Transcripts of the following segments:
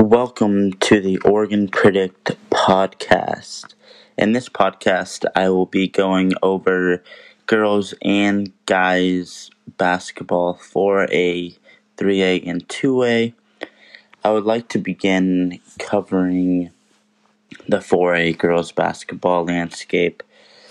Welcome to the Oregon Predict podcast. In this podcast, I will be going over girls and guys basketball 4A, 3A, and 2A. I would like to begin covering the 4A girls basketball landscape,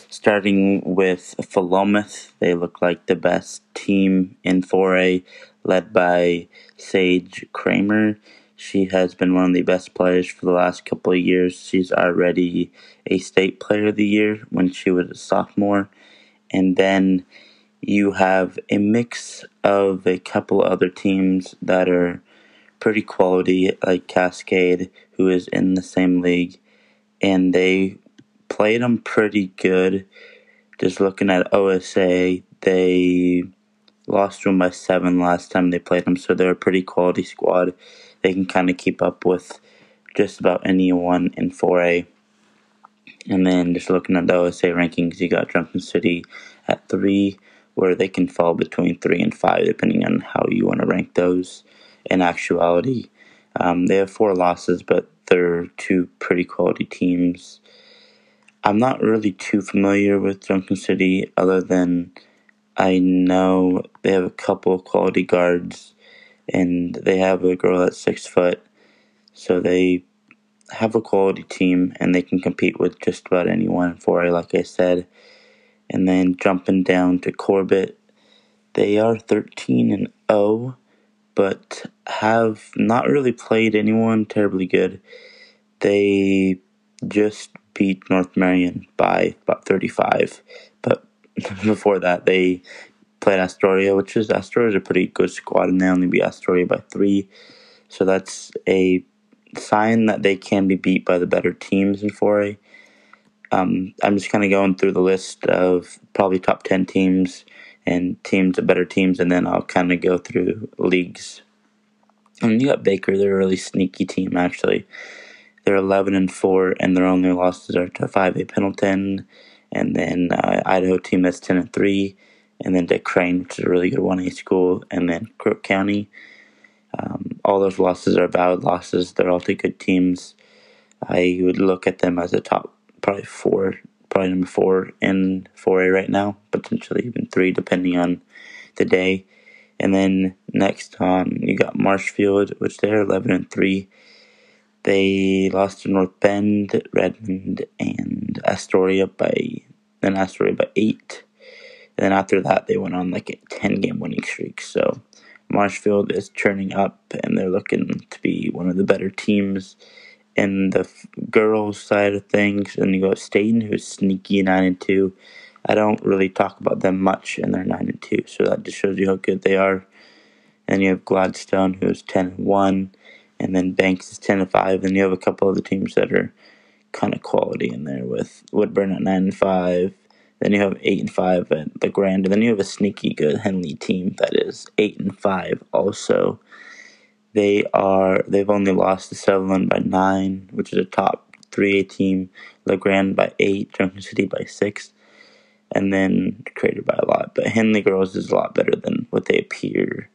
starting with Philomath. They look like the best team in 4A, led by Sage Kramer she has been one of the best players for the last couple of years. She's already a state player of the year when she was a sophomore. And then you have a mix of a couple other teams that are pretty quality, like Cascade, who is in the same league. And they played them pretty good. Just looking at OSA, they lost to them by seven last time they played them, so they're a pretty quality squad they can kind of keep up with just about anyone in 4A. And then just looking at the OSA rankings, you got Junction City at 3, where they can fall between 3 and 5, depending on how you want to rank those. In actuality, um, they have four losses, but they're two pretty quality teams. I'm not really too familiar with Junction City, other than I know they have a couple quality guards and they have a girl that's six foot, so they have a quality team and they can compete with just about anyone for it, like I said. And then jumping down to Corbett, they are 13 and 0, but have not really played anyone terribly good. They just beat North Marion by about 35, but before that, they played Astoria, which is Astoria is a pretty good squad, and they only beat Astoria by three. So that's a sign that they can be beat by the better teams in 4A. Um, I'm just kind of going through the list of probably top 10 teams and teams of better teams, and then I'll kind of go through leagues. And you got Baker, they're a really sneaky team, actually. They're 11 and 4, and their only losses are to 5A Pendleton, and then uh, Idaho team that's 10 and 3 and then Dick Crane, which is a really good 1A school, and then Crook County. Um, all those losses are valid losses. They're all two good teams. I would look at them as a top, probably four, probably number four in 4A right now, potentially even three, depending on the day. And then next on, you got Marshfield, which they're 11 and 3. They lost to North Bend, Redmond, and Astoria by, then Astoria by 8. And then after that, they went on like a 10 game winning streak. So Marshfield is churning up and they're looking to be one of the better teams in the girls' side of things. And you go Stayton, who's sneaky 9 and 2. I don't really talk about them much, and they're 9 and 2. So that just shows you how good they are. And you have Gladstone, who's 10 and 1. And then Banks is 10 and 5. And you have a couple other teams that are kind of quality in there with Woodburn at 9 and 5. Then you have eight and five at La Grande, and then you have a sneaky good Henley team that is eight and five. Also, they are they've only lost to Sutherlin by nine, which is a top three A team. La Grande by eight, Junction City by six, and then Crater by a lot. But Henley girls is a lot better than what they appear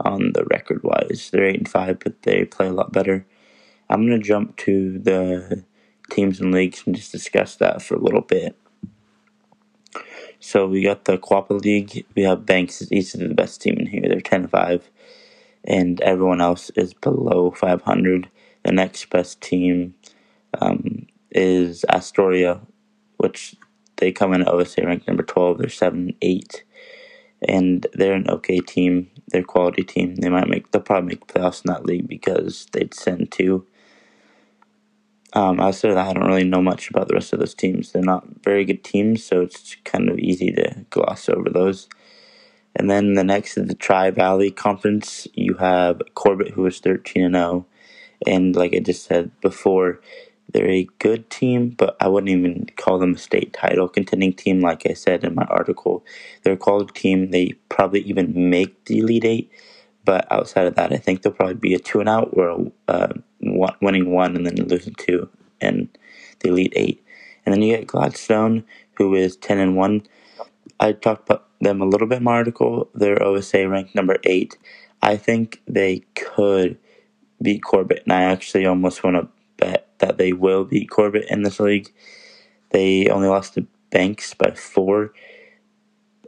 on the record wise. They're eight and five, but they play a lot better. I'm gonna jump to the teams and leagues and just discuss that for a little bit. So we got the Cowapa League. We have Banks is easily the best team in here. They're 10 5. And everyone else is below 500. The next best team um, is Astoria, which they come in OSA ranked number 12. They're 7 8. And they're an okay team. They're a quality team. They might make, they'll probably make playoffs in that league because they'd send two um, outside of that, I don't really know much about the rest of those teams. They're not very good teams, so it's kind of easy to gloss over those. And then the next is the Tri Valley Conference. You have Corbett, who is 13 and 0. And like I just said before, they're a good team, but I wouldn't even call them a state title contending team. Like I said in my article, they're a quality team. They probably even make the Elite Eight, but outside of that, I think they'll probably be a two and out or uh, one, winning one and then losing two in the Elite Eight. And then you get Gladstone, who is 10 and 1. I talked about them a little bit in my article. They're OSA ranked number 8. I think they could beat Corbett, and I actually almost want to bet that they will beat Corbett in this league. They only lost to Banks by four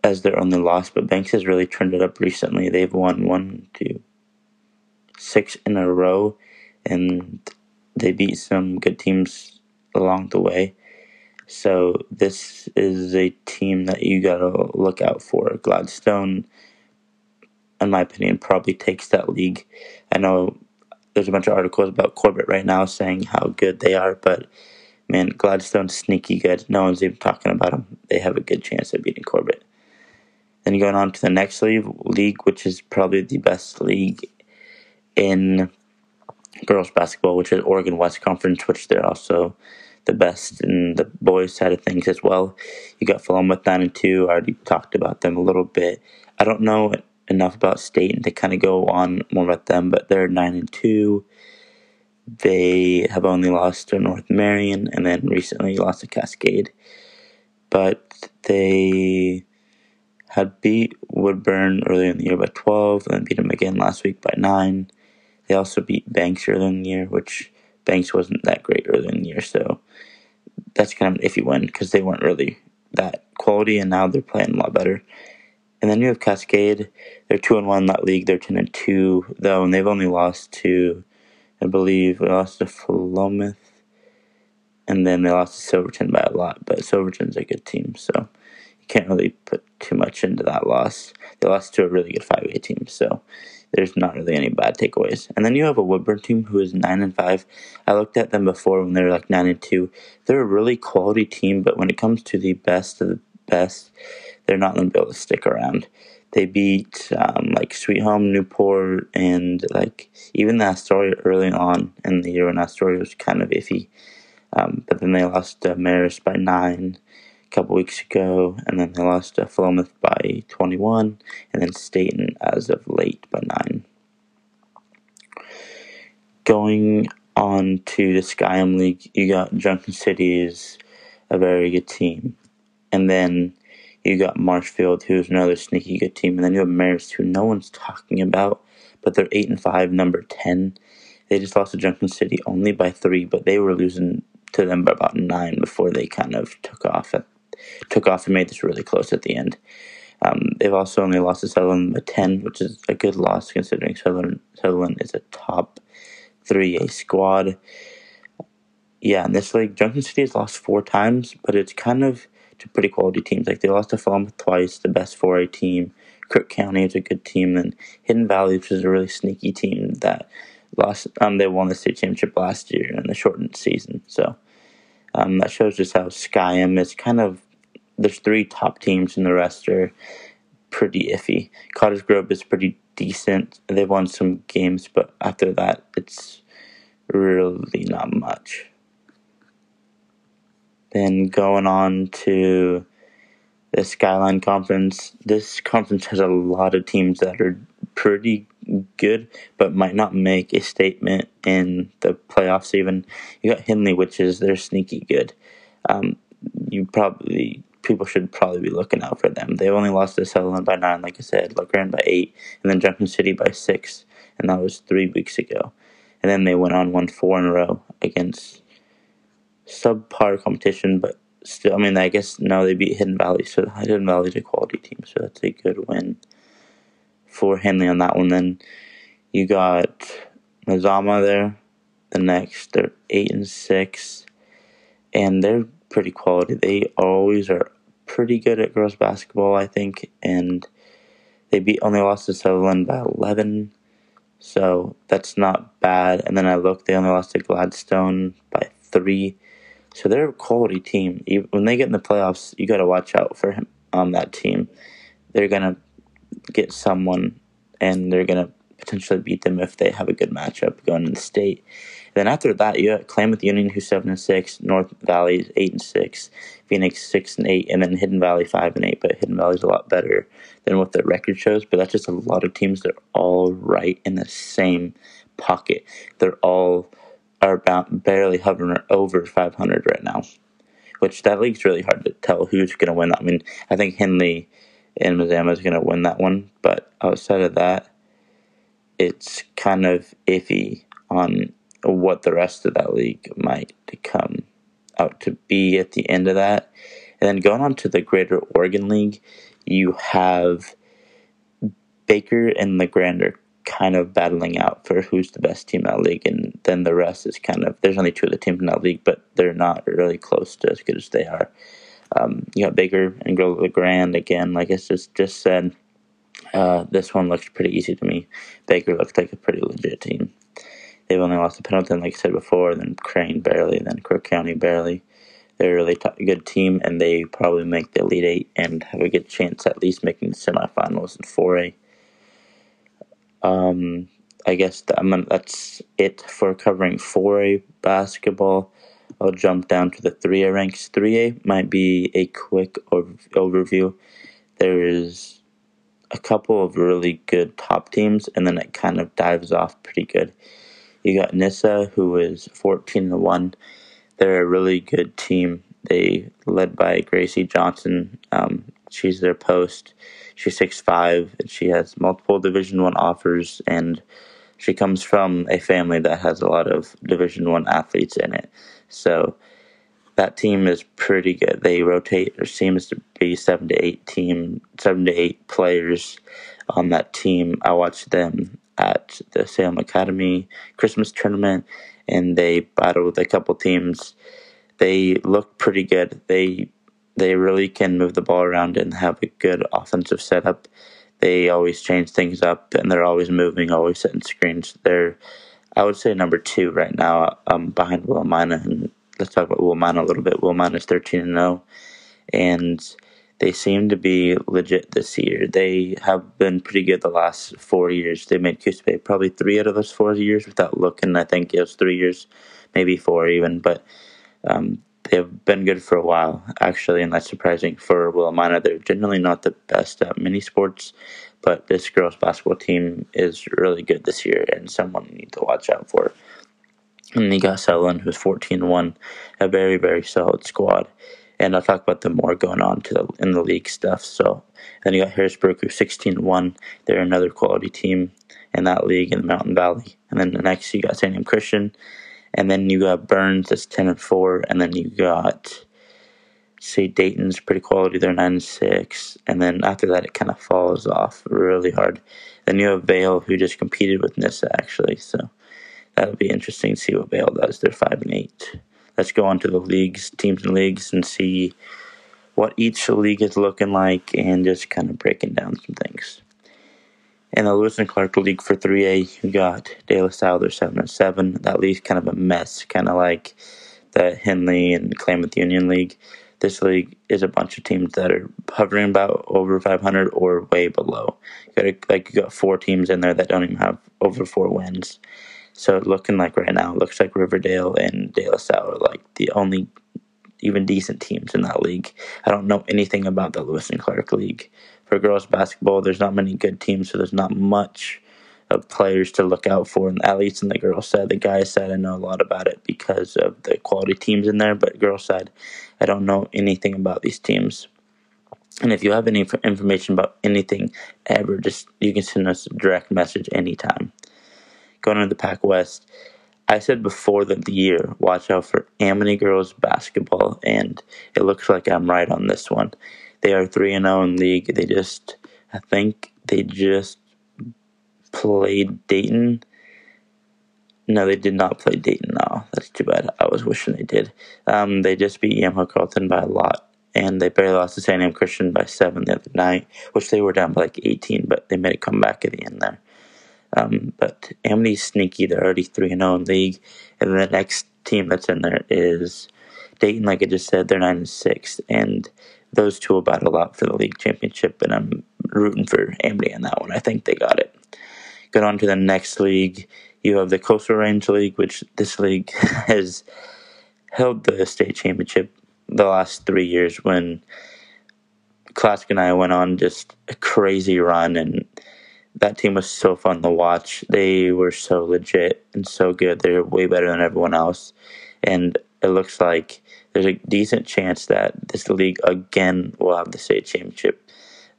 as their only loss, but Banks has really turned it up recently. They've won one, two, six in a row, and they beat some good teams along the way. So this is a team that you gotta look out for. Gladstone, in my opinion, probably takes that league. I know there's a bunch of articles about Corbett right now saying how good they are, but man, Gladstone's sneaky good. No one's even talking about them. They have a good chance of beating Corbett. Then going on to the next league, league which is probably the best league in girls basketball, which is Oregon West Conference, which they're also the best in the boys side of things as well. You got Philomath nine and two. I already talked about them a little bit. I don't know enough about State to kind of go on more about them, but they're nine and two. They have only lost to North Marion and then recently lost to Cascade. But they had beat Woodburn earlier in the year by 12 and beat them again last week by 9. They also beat Banks earlier in the year, which Banks wasn't that great earlier in the year, so that's kind of an iffy win because they weren't really that quality, and now they're playing a lot better. And then you have Cascade. They're two and one in that league. They're ten and two though, and they've only lost to, I believe, they lost to Philomath, and then they lost to Silverton by a lot. But Silverton's a good team, so you can't really put too much into that loss. They lost to a really good five A team, so there's not really any bad takeaways. And then you have a Woodburn team who is nine and five. I looked at them before when they were like nine and two. They're a really quality team, but when it comes to the best of the best, they're not going to be able to stick around. They beat um, like Sweet Home, Newport, and like even the Astoria early on in the year when Astoria was kind of iffy. Um, but then they lost to Marist by nine a couple weeks ago, and then they lost to Philomath by 21, and then Stayton as of late by 9. Going on to the Sky-Em League, you got Junction City is a very good team. And then you got Marshfield, who's another sneaky good team. And then you have Marist, who no one's talking about, but they're 8 and 5, number 10. They just lost to Junction City only by 3, but they were losing to them by about 9 before they kind of took off at took off and made this really close at the end. Um, they've also only lost to Sutherlin by 10, which is a good loss considering Sutherlin, Sutherlin is a top 3A squad. Yeah, in this league, Junction City has lost four times, but it's kind of to pretty quality teams. Like they lost to Philomath twice, the best 4A team. Crook County is a good team, and Hidden Valley, which is a really sneaky team that lost. Um, they won the state championship last year in the shortened season. So um, that shows just how Sky-Em is kind of there's three top teams, and the rest are pretty iffy. Cottage Grove is pretty decent. They've won some games, but after that, it's really not much. Then going on to the Skyline Conference, this conference has a lot of teams that are pretty good, but might not make a statement in the playoffs. Even you got Henley, which is they're sneaky good. Um, you probably people should probably be looking out for them. They only lost to Sutherlin by nine, like I said, La Grande by eight, and then Junction City by six, and that was three weeks ago. And then they went on one four in a row against subpar competition, but still, I mean, I guess now they beat Hidden Valley, so Hidden Valley's a quality team, so that's a good win for Henley on that one. Then you got Mazama there. The next, they're eight and six, and they're pretty quality. They always are pretty good at girls basketball, I think, and they beat only lost to Sutherlin by 11, so that's not bad. And then I looked, they only lost to Gladstone by three, so they're a quality team. When they get in the playoffs, you got to watch out for him on that team. They're gonna get someone, and they're gonna potentially beat them if they have a good matchup going in the state. Then after that, you have Klamath Union, who's seven and six, North Valley eight and six, Phoenix six and eight, and then Hidden Valley five and eight. But Hidden Valley's a lot better than what the record shows. But that's just a lot of teams that are all right in the same pocket. They're all are about barely hovering over 500 right now, which that league's really hard to tell who's going to win. I mean, I think Henley and Mazama is going to win that one, but outside of that, it's kind of iffy on what the rest of that league might come out to be at the end of that. And then going on to the Greater Oregon League, you have Baker and the Grander kind of battling out for who's the best team in that league, and then the rest is kind of there's only two of the teams in that league, but they're not really close to as good as they are. Um, you got Baker and La Grande again, like I just just said. Uh, this one looks pretty easy to me. Baker looks like a pretty legit team. They've only lost to Pendleton, like I said before, then Crane barely, then Crook County barely. They're a really t- good team, and they probably make the Elite Eight and have a good chance at least making the semifinals in 4A. Um, I guess that, that's it for covering 4A basketball. I'll jump down to the 3A ranks. 3A might be a quick over- overview. There is a couple of really good top teams, and then it kind of dives off pretty good. You got Nyssa, who is 14 to 1. They're a really good team. They led by Gracie Johnson. Um, she's their post. She's six five, and she has multiple Division One offers, and she comes from a family that has a lot of Division One athletes in it. So that team is pretty good. They rotate. There seems to be seven to eight team, seven to eight players on that team. I watched them at the Salem Academy Christmas tournament, and they battled a couple teams. They look pretty good. They they really can move the ball around and have a good offensive setup. They always change things up and they're always moving, always setting screens. They're, I would say, number two right now um, behind Willamina. And let's talk about Willamina a little bit. Is 13 and 0, and they seem to be legit this year. They have been pretty good the last four years. They made Coos Bay probably three out of those four years without looking. I think it was three years, maybe four even. But um, they've been good for a while, actually, and that's surprising for Willamina. They're generally not the best at mini sports, but this girls' basketball team is really good this year and someone you need to watch out for. And you got Sutherlin, who's 14 1, a very, very solid squad. And I'll talk about them more going on to the, in the league stuff. So then you got Harrisburg, who's 16 1. They're another quality team in that league in the Mountain Valley. And then the next, you got St. Christian, and then you got Burns that's ten and four, and then you got say Dayton's pretty quality, they're nine and six, and then after that it kind of falls off really hard. Then you have Vale who just competed with Nyssa actually, so that'll be interesting to see what Vale does. They're five and eight. Let's go on to the leagues, teams and leagues, and see what each league is looking like, and just kind of breaking down some things. In the Lewis and Clark League for 3A, you got De La Salle, they're 7 and 7. That league's kind of a mess, kind of like the Henley and Klamath Union League. This league is a bunch of teams that are hovering about over 500 or way below. You got like you got four teams in there that don't even have over four wins. So looking like right now, it looks like Riverdale and De La Salle are like the only even decent teams in that league. I don't know anything about the Lewis and Clark League for girls basketball, there's not many good teams, so there's not much of players to look out for. And at least in the girls side, the guys side, I know a lot about it because of the quality teams in there. But girls side, I don't know anything about these teams. And if you have any information about anything ever, just you can send us a direct message anytime. Going to the Pac West, I said before the, year, watch out for Amity girls basketball, and it looks like I'm right on this one. They are three and zero oh in league. They just, I think they just played Dayton. No, they did not play Dayton. No, that's too bad. I was wishing they did. Um, they just beat Yamhill Carlton by a lot, and they barely lost to Santiam Christian by seven the other night, which they were down by like 18, but they made a comeback at the end there. Um, but Amity's sneaky. They're already 3 0 in league. And the next team that's in there is Dayton, like I just said, they're 9 and 6. And those two will battle out for the league championship, and I'm rooting for Amity in that one. I think they got it. Get on to the next league. You have the Coastal Range League, which this league has held the state championship the last three years when Clatskanie went on just a crazy run, and that team was so fun to watch. They were so legit and so good. They're way better than everyone else. And it looks like there's a decent chance that this league again will have the state championship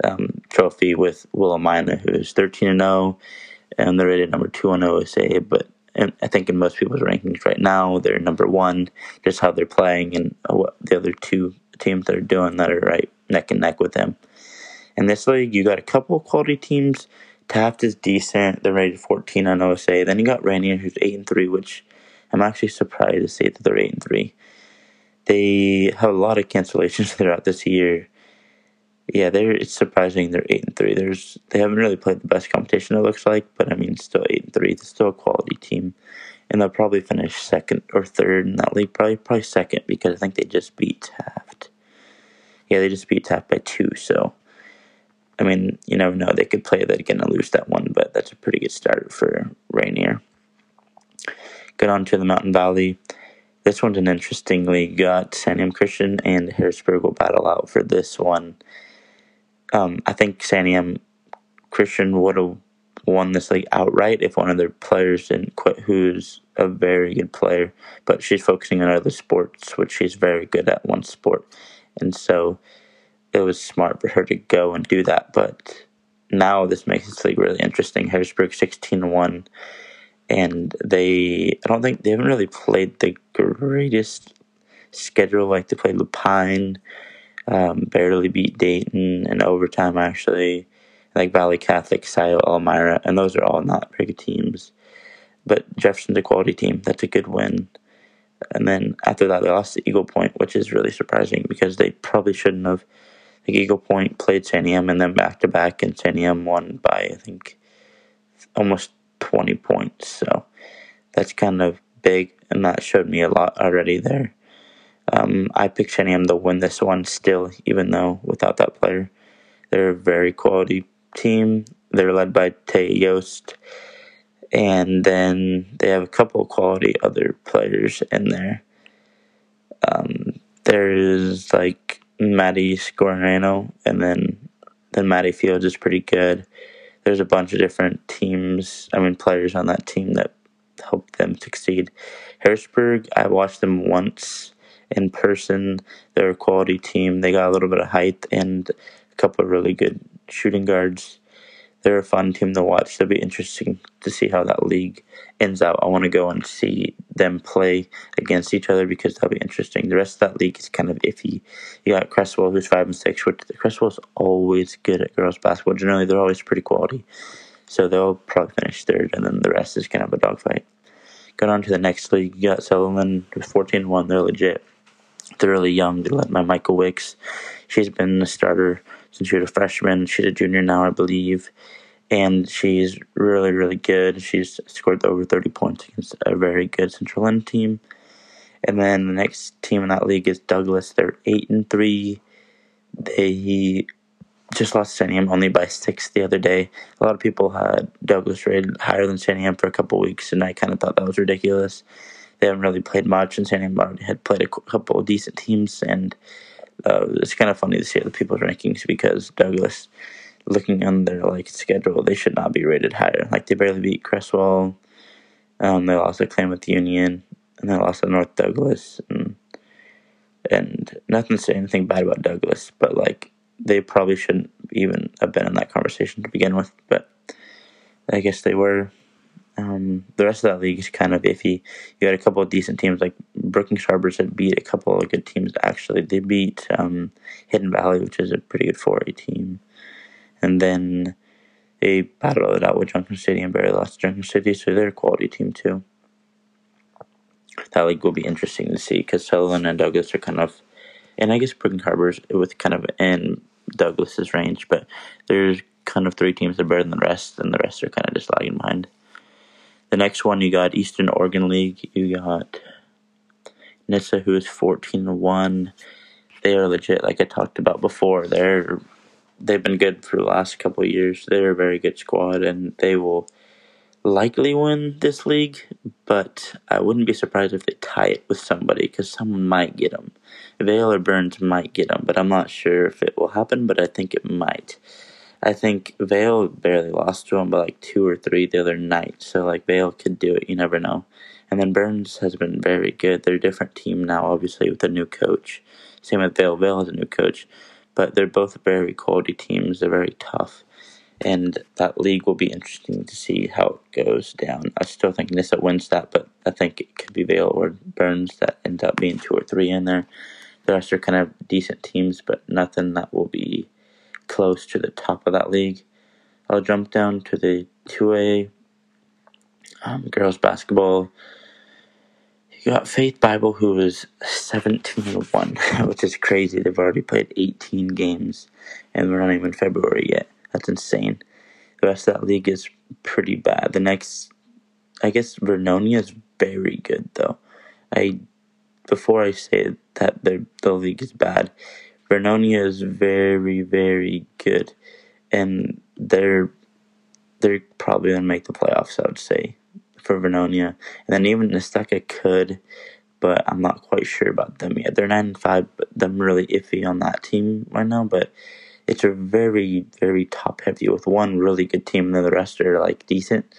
um, trophy with Willamina, who's 13 and 0, and they're rated number two on OSA. But I think in most people's rankings right now, they're number one, just how they're playing and what the other two teams that are doing that are right neck and neck with them. In this league, you got a couple of quality teams. Taft is decent; they're rated 14 on OSA. Then you got Rainier, who's eight and three, which I'm actually surprised to say that they're eight and three. They have a lot of cancellations throughout this year. Yeah, they're it's surprising they're eight and three. There's they haven't really played the best competition it looks like, but I mean still eight and three. They're still a quality team. And they'll probably finish second or third in that league. Probably probably second because I think they just beat Taft. Yeah, they just beat Taft by two, so I mean, you never know. They could play that again and lose that one, but that's a pretty good start for Rainier. Get on to the Mountain Valley. This one's an interesting league. Got Santiam Christian and Harrisburg will battle out for this one. Um, I think Santiam Christian would have won this league outright if one of their players didn't quit, who's a very good player, but she's focusing on other sports, which she's very good at one sport. And so it was smart for her to go and do that. But now this makes this league really interesting. Harrisburg 16 1 and they I don't think they haven't really played the greatest schedule. Like they played La Pine, um, barely beat Dayton in overtime actually, like Valley Catholic, Scioto, Elmira, and those are all not very good teams. But Jefferson's a quality team. That's a good win. And then after that, they lost to Eagle Point, which is really surprising because they probably shouldn't have. Eagle Point played Santiam and then back to back, and Santiam won by I think almost 20 points. So that's kind of big, and that showed me a lot already there. Um, I picked Santiam to win this one still, even though without that player. They're a very quality team. They're led by Tay Yost. And then they have a couple quality other players in there. Um, there's like Maddie Scornano, and then then Maddie Fields is pretty good there's a bunch of different teams, I mean, players on that team that help them succeed. Harrisburg, I watched them once in person. They're a quality team. They got a little bit of height and a couple of really good shooting guards they're a fun team to watch. It'll be interesting to see how that league ends out. I want to go and see them play against each other because that'll be interesting. The rest of that league is kind of iffy. You got Creswell, who's five and six, which Creswell's always good at girls basketball. Generally, they're always pretty quality, so they'll probably finish third, and then the rest is kind of a dogfight. Going on to the next league, you got Sutherlin with 14-1. They're legit. They're really young. They're led by Michael Wicks. She's been the starter since she was a freshman. She's a junior now, I believe. And she's really, really good. She's scored over 30 points against a very good Central Linn team. And then the next team in that league is Douglas. They're 8 and 3. They just lost Santiam only by six the other day. A lot of people had Douglas rated higher than Santiam for a couple weeks, and I kind of thought that was ridiculous. They haven't really played much, and already had played a couple of decent teams, and uh, it's kind of funny to see the people's rankings because Douglas, looking on their like schedule, they should not be rated higher. Like they barely beat Creswell. Um, they lost to Klamath Union, and they lost to North Douglas, and and nothing to say anything bad about Douglas, but like they probably shouldn't even have been in that conversation to begin with. But I guess they were. Um, the rest of that league is kind of iffy. You had a couple of decent teams like Brookings Harbors had beat a couple of good teams. Actually, they beat um, Hidden Valley, which is a pretty good 4A team, and then they battled it out with Junction City and barely lost Junction City, so they're a quality team too. That league will be interesting to see because Sutherlin and Douglas are kind of, and I guess Brookings Harbors with kind of in Douglas's range, but there's kind of three teams that are better than the rest, and the rest are kind of just lagging behind. The next one, you got Eastern Oregon League. You got Nyssa, who is 14 and 1. They are legit, like I talked about before. They're they've been good for the last couple years. They're a very good squad, and they will likely win this league. But I wouldn't be surprised if they tie it with somebody because someone might get them. Vale or Burns might get them, but I'm not sure if it will happen. But I think it might. I think Vale barely lost to him by like two or three the other night. So like Vale could do it. You never know. And then Burns has been very good. They're a different team now, obviously, with a new coach. Same with Vale. Vale has a new coach. But they're both very quality teams. They're very tough. and that league will be interesting to see how it goes down. I still think Nyssa wins that, but I think it could be Vale or Burns that ends up being two or three in there. The rest are kind of decent teams, but nothing that will be close to the top of that league. I'll jump down to the 2A um, girls basketball. You got Faith Bible, who is 17 1, which is crazy. They've already played 18 games, and we're not even February yet. That's insane. The rest of that league is pretty bad. The next, I guess, Vernonia is very good though. I before I say that the the league is bad, Vernonia is very very good, and they're they're probably gonna make the playoffs. I would say for Vernonia, and then even Nestucca could, but I'm not quite sure about them yet. They're nine and five, but I'm really iffy on that team right now. But it's a very very top heavy with one really good team, and then the rest are like decent,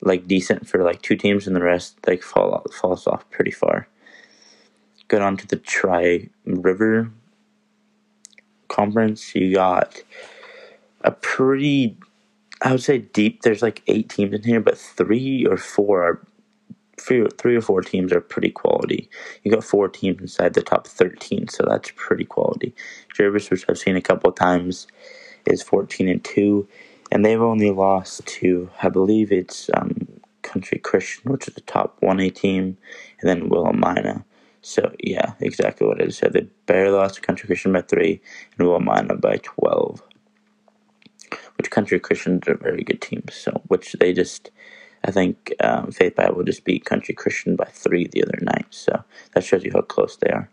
like decent for like two teams, and the rest like fall falls off pretty far. Get on to the Tri River conference. You got a pretty, I would say deep. There's like eight teams in here, but three or four are three, three or four teams are pretty quality. You got four teams inside the top 13, so that's pretty quality. Jervis, which I've seen a couple times, is 14 and 2, and they've only lost to, I believe it's um, Country Christian, which is the top 1A team, and then Willamina. So, yeah, exactly what I said. They barely lost to Country Christian by 3 and Willamina by 12. Which Country Christians are very good teams. so which they just I think um, Faith Bible just beat Country Christian by three the other night. So that shows you how close they are.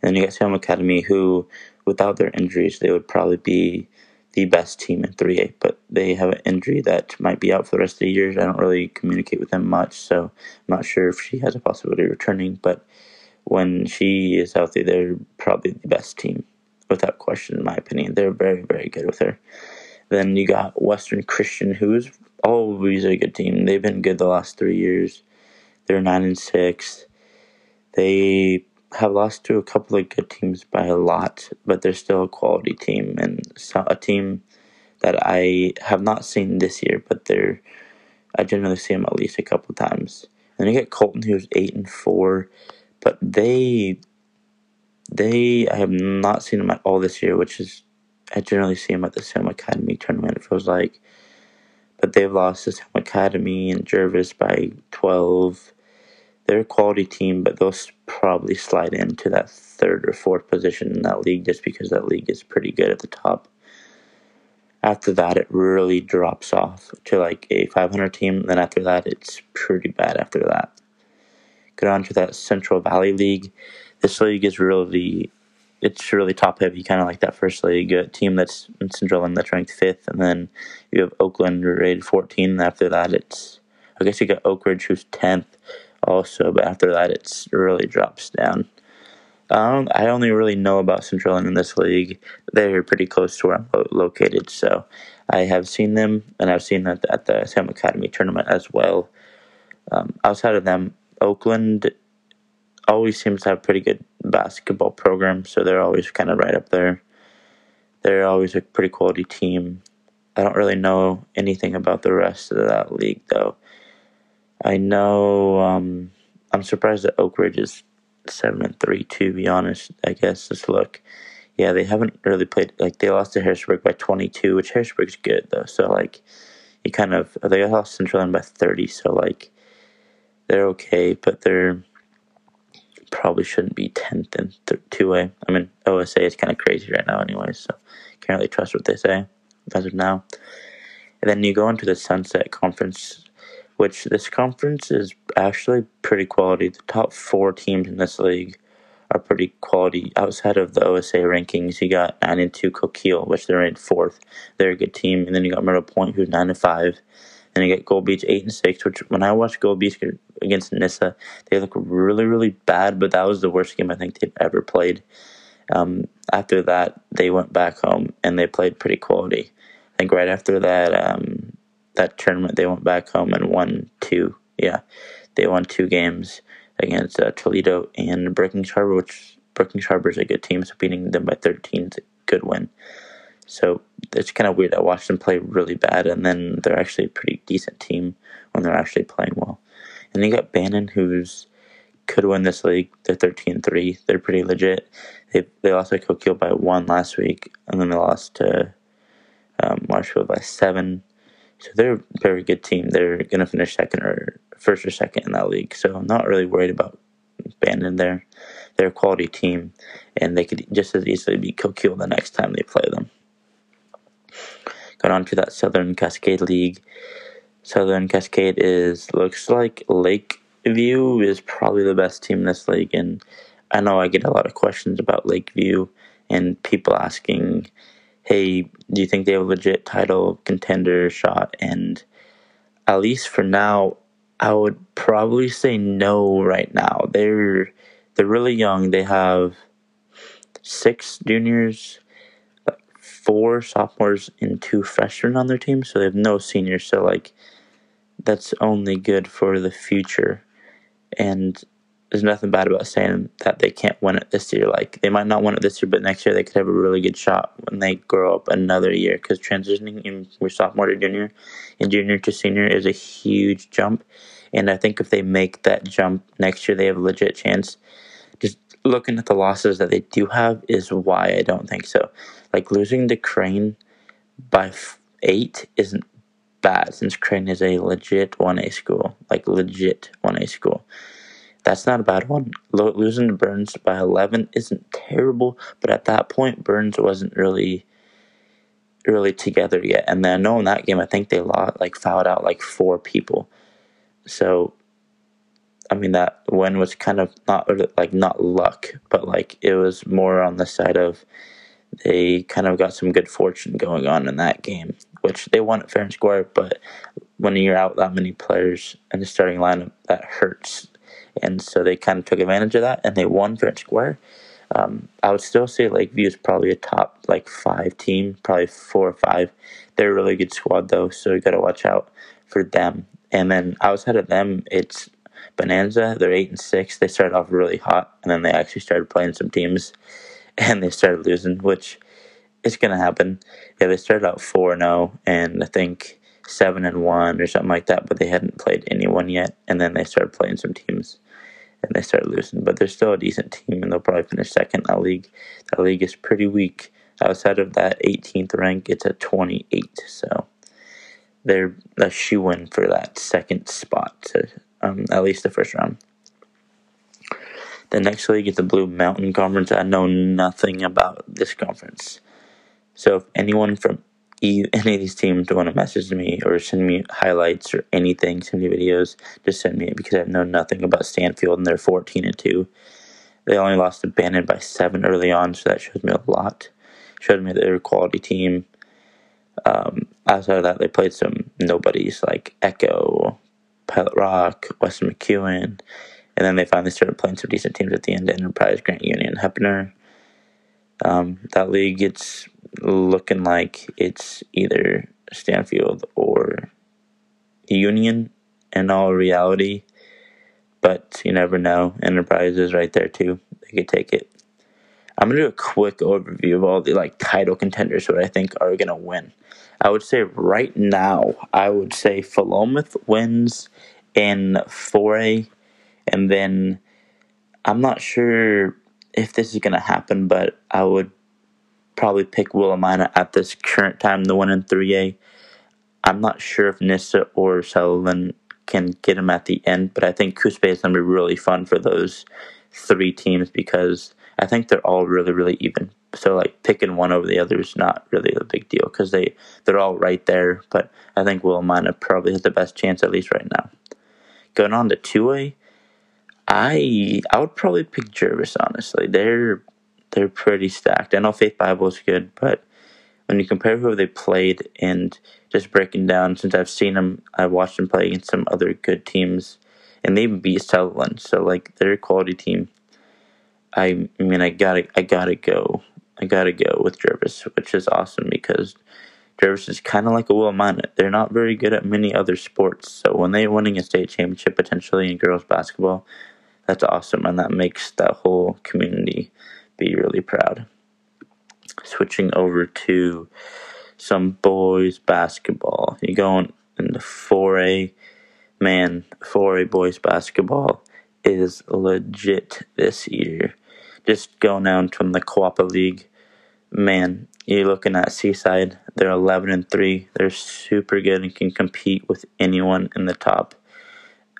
And then you got Salem Academy, who, without their injuries, they would probably be the best team in 3A. But they have an injury that might be out for the rest of the year. I don't really communicate with them much, so I'm not sure if she has a possibility of returning. But when she is healthy, they're probably the best team, without question, in my opinion. They're very, very good with her. Then you got Western Christian, who's always a good team. They've been good the last three years. They're nine and six. They have lost to a couple of good teams by a lot, but they're still a quality team and a team that I have not seen this year, but they're I generally see them at least a couple of times. Then you get Colton, who's eight and four, but they they I have not seen them at all this year, which is I generally see them at the Salem Academy tournament. It feels like but they've lost to Salem Academy and Jervis by 12. They're a quality team, but they'll probably slide into that third or fourth position in that league just because that league is pretty good at the top. After that, it really drops off to like a 500 team. Then after that, it's pretty bad after that. Get on to that Central Valley League. This league is really it's really top heavy, kind of like that first league uh, team that's in Central and that's ranked fifth, and then you have Oakland rated 14. After that, it's I guess you got Oak Ridge who's 10th also, but after that, it's really drops down. Um, I only really know about Central in this league. They're pretty close to where I'm lo- located, so I have seen them, and I've seen them at the Salem Academy tournament as well. Um, outside of them, Oakland always seems to have pretty good basketball program, so they're always kind of right up there. They're always a pretty quality team. I don't really know anything about the rest of that league, though. I know um, I'm surprised that Oak Ridge is seven and three. To be honest, I guess just look, yeah, they haven't really played. Like they lost to Harrisburg by 22, which Harrisburg's good though. So like, you kind of they lost Central by 30. So like, they're okay, but they're probably shouldn't be 10th and 2A. I mean, OSA is kind of crazy right now, anyway, so can't really trust what they say as of now. And then you go into the Sunset Conference, which this conference is actually pretty quality. The top four teams in this league are pretty quality. Outside of the OSA rankings, you got 9 and 2 Coquille, which they're in fourth. They're a good team. And then you got Myrtle Point, who's 9 and 5. And you get Gold Beach 8 and 6, which when I watch Gold Beach against Nyssa. They look really, really bad, but that was the worst game I think they've ever played. Um, after that, they went back home and they played pretty quality. I think right after that um, that tournament, they went back home and won two. Yeah, they won two games against uh, Toledo and Brookings Harbor, which Brookings Harbor is a good team, so beating them by 13 is a good win. So it's kind of weird. I watched them play really bad, and then they're actually a pretty decent team when they're actually playing well. And you got Bandon, who's could win this league. They're 13-3. They're pretty legit. They they lost to Coquille by one last week, and then they lost to um, Marshfield by seven. So they're a very good team. They're going to finish second or first or second in that league. So I'm not really worried about Bandon there. They're a quality team, and they could just as easily be Coquille the next time they play them. Got on to that Southern Cascade League. Southern Cascade is looks like Lakeview is probably the best team in this league, and I know I get a lot of questions about Lakeview and people asking hey, do you think they have a legit title contender shot? And at least for now, I would probably say no right now. They're they're really young. They have six juniors, four sophomores, and two freshmen on their team. So they have no seniors. So like, that's only good for the future. And there's nothing bad about saying that they can't win it this year. Like they might not win it this year, but next year they could have a really good shot when they grow up another year. Because transitioning in from sophomore to junior and junior to senior is a huge jump, and I think if they make that jump next year, they have a legit chance. Looking at the losses that they do have is why I don't think so. Like losing to Crane by eight isn't bad since Crane is a legit 1A school, like legit 1A school. That's not a bad one. losing to Burns by 11 isn't terrible, but at that point, Burns wasn't really really together yet. And then I know in that game, I think they lost, like fouled out like four people. So, I mean, that win was kind of not like not luck, but like it was more on the side of they kind of got some good fortune going on in that game, which they won fair and square. But when you're out that many players in the starting lineup, that hurts and so they kind of took advantage of that and they won fair and square. Um, I would still say Lakeview is probably a top like five team, probably four or five. They're a really good squad though, so you got to watch out for them. And then outside of them, it's Bonanza. They're eight and six. They started off really hot, and then they actually started playing some teams, and they started losing, which is going to happen. Yeah, they started out four and zero, oh, and I think seven and one or something like that, but they hadn't played anyone yet, and then they started playing some teams and they started losing. But they're still a decent team, and they'll probably finish second in that league. That league is pretty weak. Outside of that 18th rank, it's at 28. So they're a shoe in for that second spot, to, um, at least the first round. The next league is the Blue Mountain Conference. I know nothing about this conference. So if anyone from any of these teams want to message me or send me highlights or anything, send me videos, just send me it because I know nothing about Stanfield and they're 14 and 2. They only lost to Bandon by seven early on, so that shows me a lot. Showed me they're a quality team. Um, outside of that, they played some nobodies like Echo, Pilot Rock, Weston-McEwen, and then they finally started playing some decent teams at the end Enterprise, Grant Union, Heppner. Um, that league, it's looking like it's either Stanfield or Union in all reality. But you never know. Enterprise is right there too. They could take it. I'm gonna do a quick overview of all the like title contenders what I think are gonna win. I would say right now, I would say Philomath wins in 4A, and then I'm not sure if this is gonna happen, but I would probably pick Willamina at this current time, the one in 3A. I'm not sure if Nyssa or Sullivan can get him at the end, but I think Bay is going to be really fun for those three teams because I think they're all really, really even. So like picking one over the other is not really a big deal because they they're all right there. But I think Willamina probably has the best chance at least right now. Going on to two way i would probably pick Jervis honestly. They're they're pretty stacked. I know Faith Bible is good, but when you compare who they played and just breaking down, since I've seen them, I've watched them play against some other good teams, and they even beat Sutherlin. So like they're a quality team. I, I mean, I gotta, I gotta go. I gotta go with Jervis, which is awesome because Jervis is kind of like a Willamina. They're not very good at many other sports, so when they're winning a state championship potentially in girls basketball, that's awesome, and that makes that whole community be really proud. switching over to some boys basketball. You going the 4A, man, 4A boys basketball is legit this year. Just going down from the Cowapa League, man, you're looking at Seaside. They're 11 and three. They're super good and can compete with anyone in the top,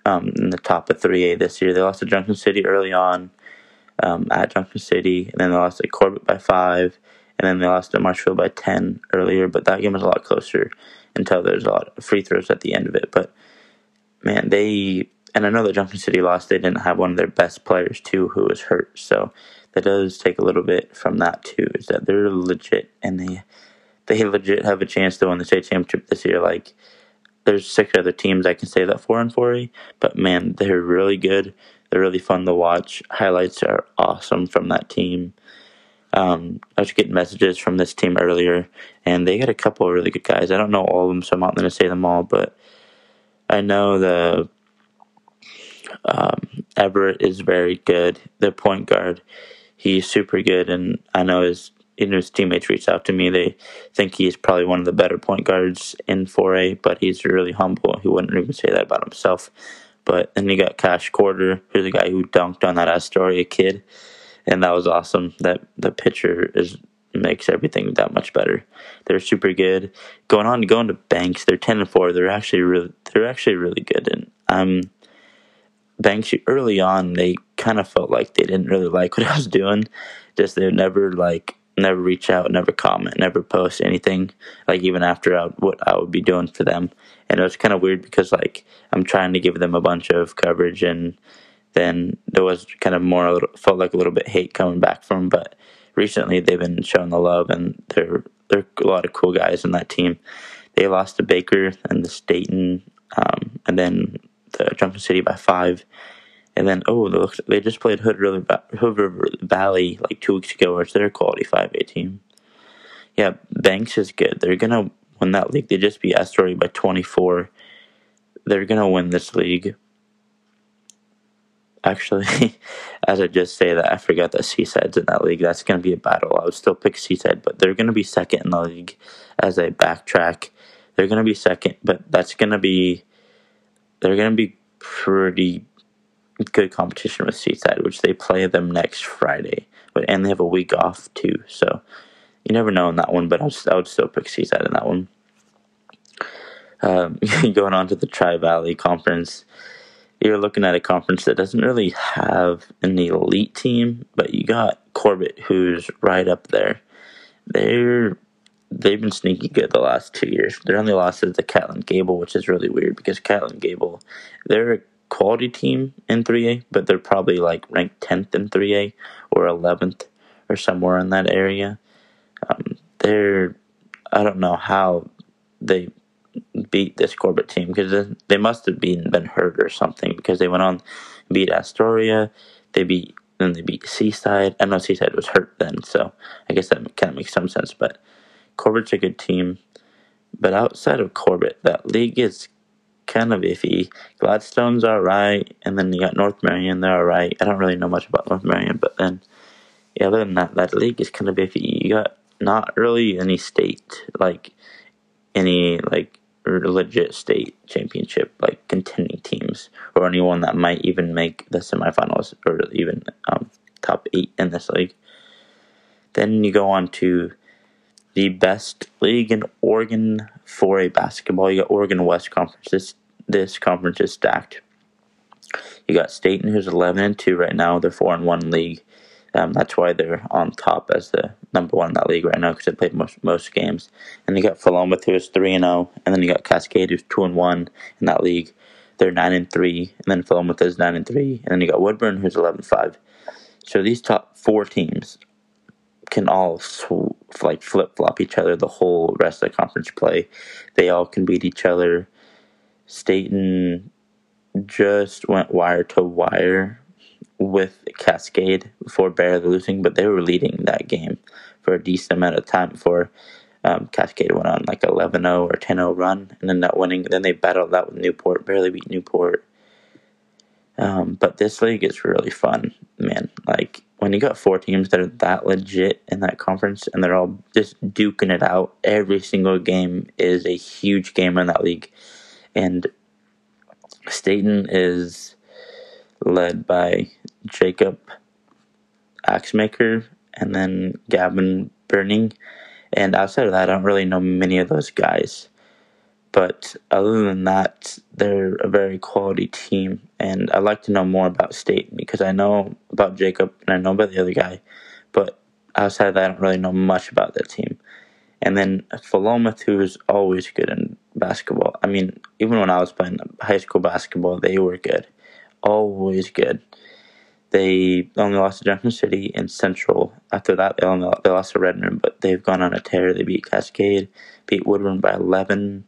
um, in the top of 3A this year. They lost to Junction City early on, um, at Junction City, and then they lost to Corbett by five, and then they lost to Marshfield by 10 earlier. But that game was a lot closer until there's a lot of free throws at the end of it. But man, they and I know that Junction City lost. They didn't have one of their best players too, who was hurt. So that does take a little bit from that too. Is that they're legit and they they legit have a chance to win the state championship this year. Like there's six other teams I can say that four and four, but man, they're really good. They're really fun to watch. Highlights are awesome from that team. Um, I was getting messages from this team earlier, and they got a couple of really good guys. I don't know all of them, so I'm not going to say them all, but I know the um, Everett is very good. The point guard, he's super good, and I know his you know, his teammates reached out to me. They think he's probably one of the better point guards in 4A, but he's really humble. He wouldn't even say that about himself. But then you got Cash Quarter, who's the guy who dunked on that Astoria kid, and that was awesome. That the pitcher is makes everything that much better. They're super good. Going on going to Banks, they're ten and four. They're actually really they're actually really good, and um, Banks early on they kind of felt like they didn't really like what I was doing. Just they never like never reach out, never comment, never post anything. Like even after I, what I would be doing for them, and it was kind of weird because like I'm trying to give them a bunch of coverage, and then there was kind of more little, felt like a little bit hate coming back from. Them. But recently they've been showing the love, and they're they're a lot of cool guys in that team. They lost to Baker and the Stayton, um, and then the Junction City by five. And then, oh, they, look, they just played Hood River, Hood River Valley like two weeks ago, which they're a quality 5A team. Yeah, Banks is good. They're going to win that league. They just beat Astoria by 24. They're going to win this league. Actually, as I just say that, I forgot that Seaside's in that league. That's going to be a battle. I would still pick Seaside, but they're going to be second in the league as I backtrack. They're going to be second, but that's going to be, they're going to be pretty good competition with Seaside, which they play them next Friday, but and they have a week off too. So you never know in that one, but I would, I would still pick Seaside in that one. Um, going on to the Tri Valley Conference, you're looking at a conference that doesn't really have an elite team, but you got Corbett, who's right up there. They're they've been sneaky good the last two years. Their only loss is to Catlin Gable, which is really weird because Catlin Gable, they're a quality team in 3A, but they're probably like ranked 10th in 3A or 11th or somewhere in that area. Um, they're, I don't know how they beat this Corbett team because they must have been been hurt or something because they went on beat Astoria, they beat then they beat Seaside. I know Seaside was hurt then, so I guess that kind of makes some sense. But Corbett's a good team. But outside of Corbett, that league is kind of iffy. Gladstone's alright, and then you got North Marion, they're alright. I don't really know much about North Marion, but then, yeah, other than that, that league is kind of iffy. You got not really any state, like, any, like, legit state championship, like, contending teams, or anyone that might even make the semifinals, or even um, top eight in this league. Then you go on to the best league in Oregon for a basketball. You got Oregon West Conference. This this conference is stacked. You got Stayton, who's eleven and two right now. They're four and one league. Um, that's why they're on top as the number one in that league right now because they played most most games. And you got Philomath, who is three and zero, and then you got Cascade, who's two and one in that league. They're nine and three, and then Philomath is nine and three, and then you got Woodburn, who's 11-5. So these top four teams can all sw- like flip flop each other the whole rest of the conference play. They all can beat each other. Stayton just went wire to wire with Cascade before barely losing, but they were leading that game for a decent amount of time before um, Cascade went on like 11 0 or 10 0 run and then not winning. Then they battled that with Newport, barely beat Newport. Um, but this league is really fun, man. Like when you got four teams that are that legit in that conference and they're all just duking it out, every single game is a huge game in that league. And Stayton is led by Jacob Axmaker and then Gavin Burning. And outside of that, I don't really know many of those guys. But other than that, they're a very quality team. And I'd like to know more about State because I know about Jacob and I know about the other guy. But outside of that, I don't really know much about that team. And then Philomath, who's always good in basketball. I mean, even when I was playing high school basketball, they were good. Always good. They only lost to Junction City in Central. After that, they only they lost to Redmond, but they've gone on a tear. They beat Cascade, beat Woodburn by 11.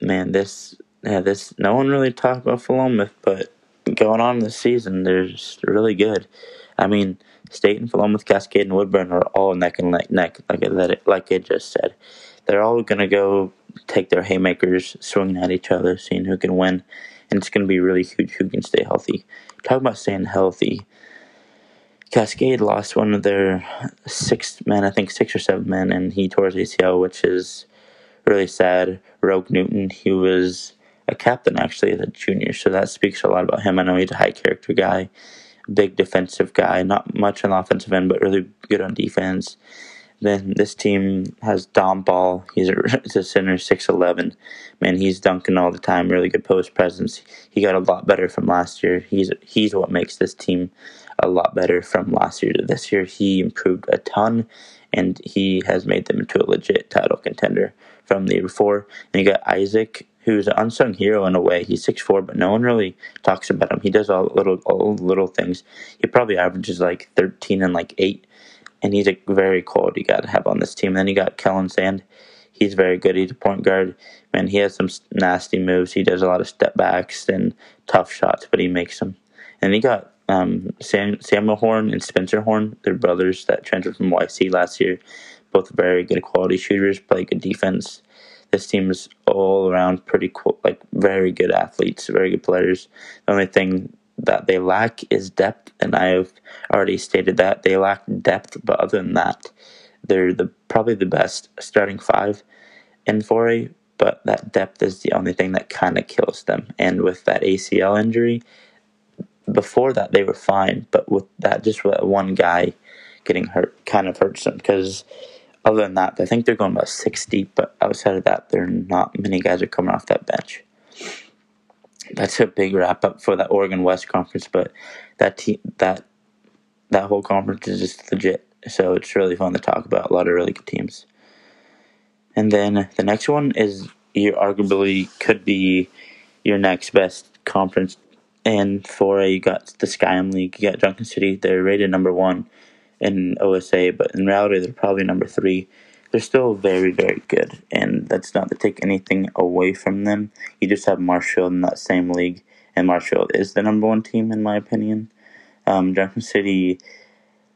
Man, this yeah, this no one really talked about Philomath, but going on this season, they're just really good. I mean, Stayton and Philomath, Cascade, and Woodburn are all neck and neck, neck like I, like I just said. They're all gonna go take their haymakers, swinging at each other, seeing who can win, and it's gonna be really huge who can stay healthy. Talk about staying healthy. Cascade lost one of their six men, I think six or seven men, and he tore his ACL, which is really sad. Rogue Newton, he was a captain actually as a junior, so that speaks a lot about him. I know he's a high character guy, big defensive guy, not much on the offensive end, but really good on defense. Then this team has Dom Ball. He's a, he's a center, six eleven. Man, he's dunking all the time. Really good post presence. He got a lot better from last year. He's he's what makes this team a lot better from last year to this year. He improved a ton, and he has made them into a legit title contender from the year before. And you got Isaac, who's an unsung hero in a way. He's six four, but no one really talks about him. He does all little all little things. He probably averages like thirteen and like eight and he's a very quality guy to have on this team. And then you got Kellen Sand. He's very good. He's a point guard. Man, he has some nasty moves. He does a lot of step backs and tough shots, but he makes them. And he got um, Sam, Samuel Horn and Spencer Horn. They're brothers that transferred from YC last year. Both very good quality shooters, play good defense. This team is all around pretty cool, like very good athletes, very good players. The only thing that they lack is depth, and I've already stated that they lack depth. But other than that, they're the probably the best starting five in 4A. But that depth is the only thing that kind of kills them. And with that ACL injury, before that they were fine, but with that just one guy getting hurt, kind of hurts them because. Other than that, I think they're going about 60, but outside of that, there are not many guys are coming off that bench that's a big wrap up for that Oregon West conference. But that te- that that whole conference is just legit. So it's really fun to talk about. A lot of really good teams. And then the next one is you arguably could be your next best conference. And for a, you got the Sky-Em League, you got Junction City. They're rated number one in OSA, but in reality, they're probably number three they're still very, very good. And that's not to take anything away from them. You just have Marshfield in that same league, and Marshfield is the number one team, in my opinion. Um, City,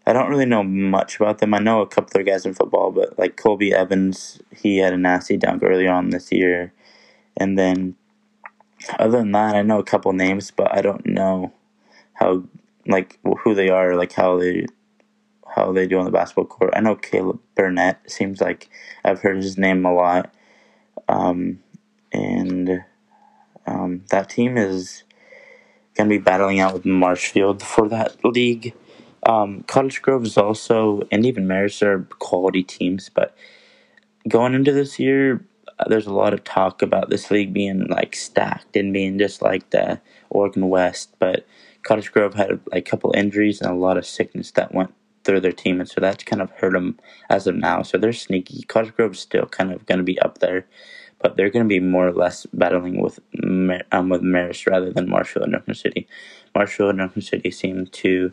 I don't really know much about them. I know a couple of guys in football, but like Colby Evans, he had a nasty dunk earlier on this year. And then, other than that, I know a couple names, but I don't know how, like, who they are, like how they how they do on the basketball court. I know Caleb Burnett seems like I've heard his name a lot, um, and um, that team is going to be battling out with Marshfield for that league. Um, Cottage Grove is also, and even Marist are quality teams, but going into this year, uh, there's a lot of talk about this league being like stacked and being just like the Oregon West, but Cottage Grove had like a couple injuries and a lot of sickness that went through their team, and so that's kind of hurt them as of now. So they're sneaky. Cottage Grove's still kind of going to be up there, but they're going to be more or less battling with um, with Marist rather than Marshall and Junction City. Marshall and Junction City seem to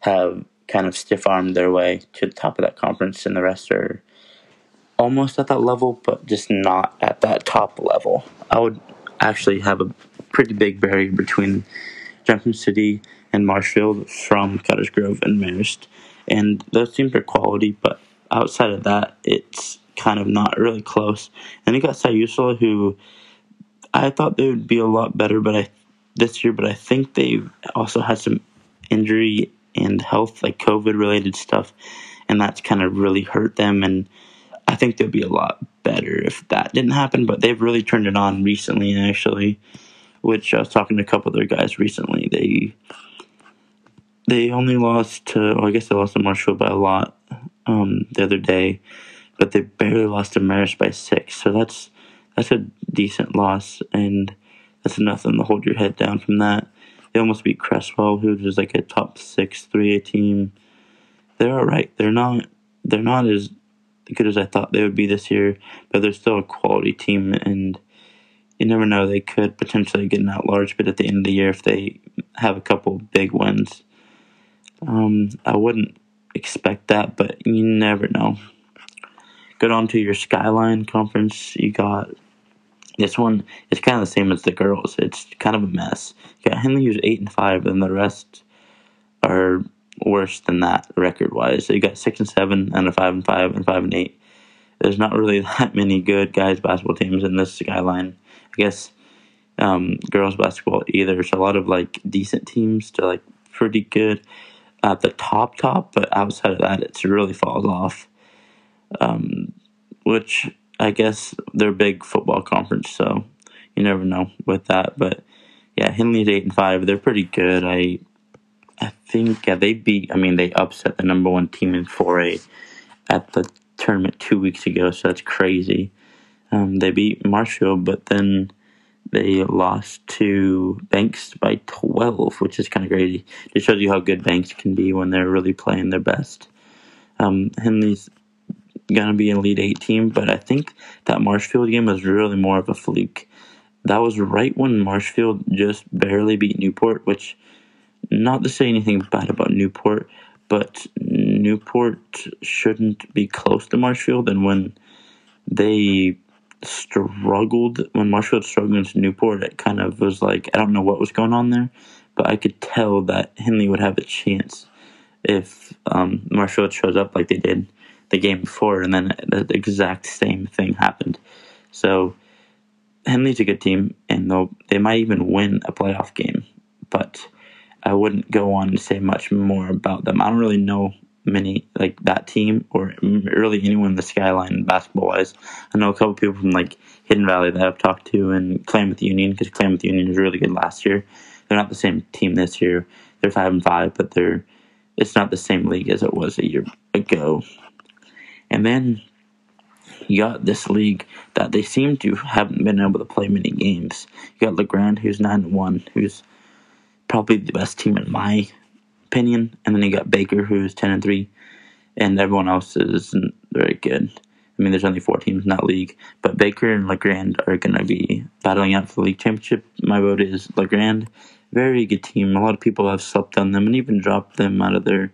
have kind of stiff armed their way to the top of that conference, and the rest are almost at that level, but just not at that top level. I would actually have a pretty big barrier between Junction City and Marshfield from Cottage Grove and Marist and those teams are quality, but outside of that, it's kind of not really close. And you got Siuslaw, who I thought they would be a lot better, but I this year, but I think they also had some injury and health, like COVID related stuff, and that's kind of really hurt them. And I think they'll be a lot better if that didn't happen. But they've really turned it on recently, actually. Which I was talking to a couple other guys recently. They they only lost to, well, I guess they lost to Marshall by a lot um, the other day, but they barely lost to Marist by six. So that's that's a decent loss, and that's nothing to hold your head down from that. They almost beat Creswell, who was like a top six 3A team. They're all right. They're not. They're not as good as I thought they would be this year, but they're still a quality team, and you never know. They could potentially get an out large bit at the end of the year if they have a couple big wins. Um, I wouldn't expect that, but you never know. Go on to your Skyline Conference. You got this one. It's kind of the same as the girls. It's kind of a mess. You got Henley who's eight and five, and the rest are worse than that record wise. So you got six and seven, and a five and five, and five and eight. There's not really that many good guys basketball teams in this Skyline. I guess um, girls basketball either. There's a lot of like decent teams to like pretty good at the top top, but outside of that, it really falls off. Um, which I guess they're a big football conference, so you never know with that. But yeah, Henley's eight and five. They're pretty good. I I think yeah they beat. I mean they upset the number one team in four A at the tournament two weeks ago, so that's crazy. Um, they beat Marshall, but then they lost to Banks by 12, which is kind of crazy. It shows you how good Banks can be when they're really playing their best. Um, Henley's going to be an Elite Eight team, but I think that Marshfield game was really more of a fluke. That was right when Marshfield just barely beat Newport, which, not to say anything bad about Newport, but Newport shouldn't be close to Marshfield, and when they struggled when Marshfield struggled against Newport. It kind of was like I don't know what was going on there, but I could tell that Henley would have a chance if um, Marshfield shows up like they did the game before, and then the exact same thing happened. So Henley's a good team, and they'll they might even win a playoff game, but I wouldn't go on to say much more about them. I don't really know many like that team or really anyone in the skyline basketball wise. I know a couple people from like Hidden Valley that I've talked to and Klamath Union because Klamath Union was really good last year. They're not the same team this year. They're five and five, but they're it's not the same league as it was a year ago. And then you got this league that they seem to haven't been able to play many games. You got La Grande, who's nine and one, who's probably the best team in my opinion. And then you got Baker, who's ten and three, and everyone else isn't very good. I mean, there's only four teams in that league, but Baker and La Grande are going to be battling out for the league championship. My vote is La Grande. Very good team. A lot of people have slept on them and even dropped them out of their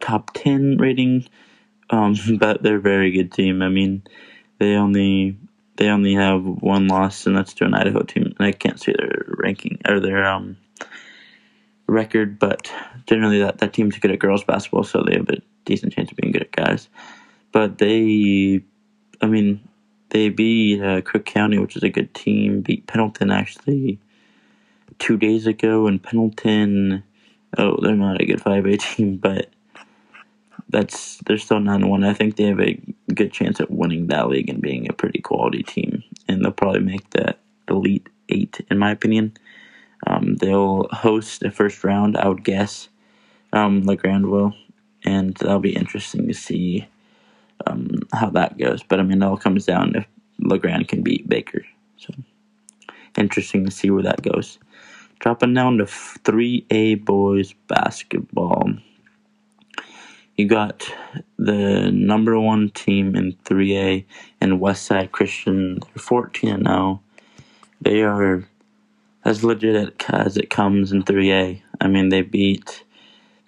top 10 rating. Um, but they're a very good team. I mean, they only they only have one loss, and that's to an Idaho team. And I can't see their ranking or their um record, but generally that, that team's good at girls basketball, so they have a decent chance of being good at guys. But they, I mean, they beat uh, Cook County, which is a good team, beat Pendleton actually two days ago, and Pendleton, oh, they're not a good 5A team, but that's they're still 9 1. I think they have a good chance at winning that league and being a pretty quality team, and they'll probably make the Elite Eight, in my opinion. Um, they'll host the first round, I would guess. Um, La Grande will, and that'll be interesting to see um, how that goes. But I mean, it all comes down if La Grande can beat Baker. So interesting to see where that goes. Dropping down to 3A boys basketball. You got the number one team in 3A and Westside Christian. They're 14 0. They are as legit as it comes in 3A. I mean, they beat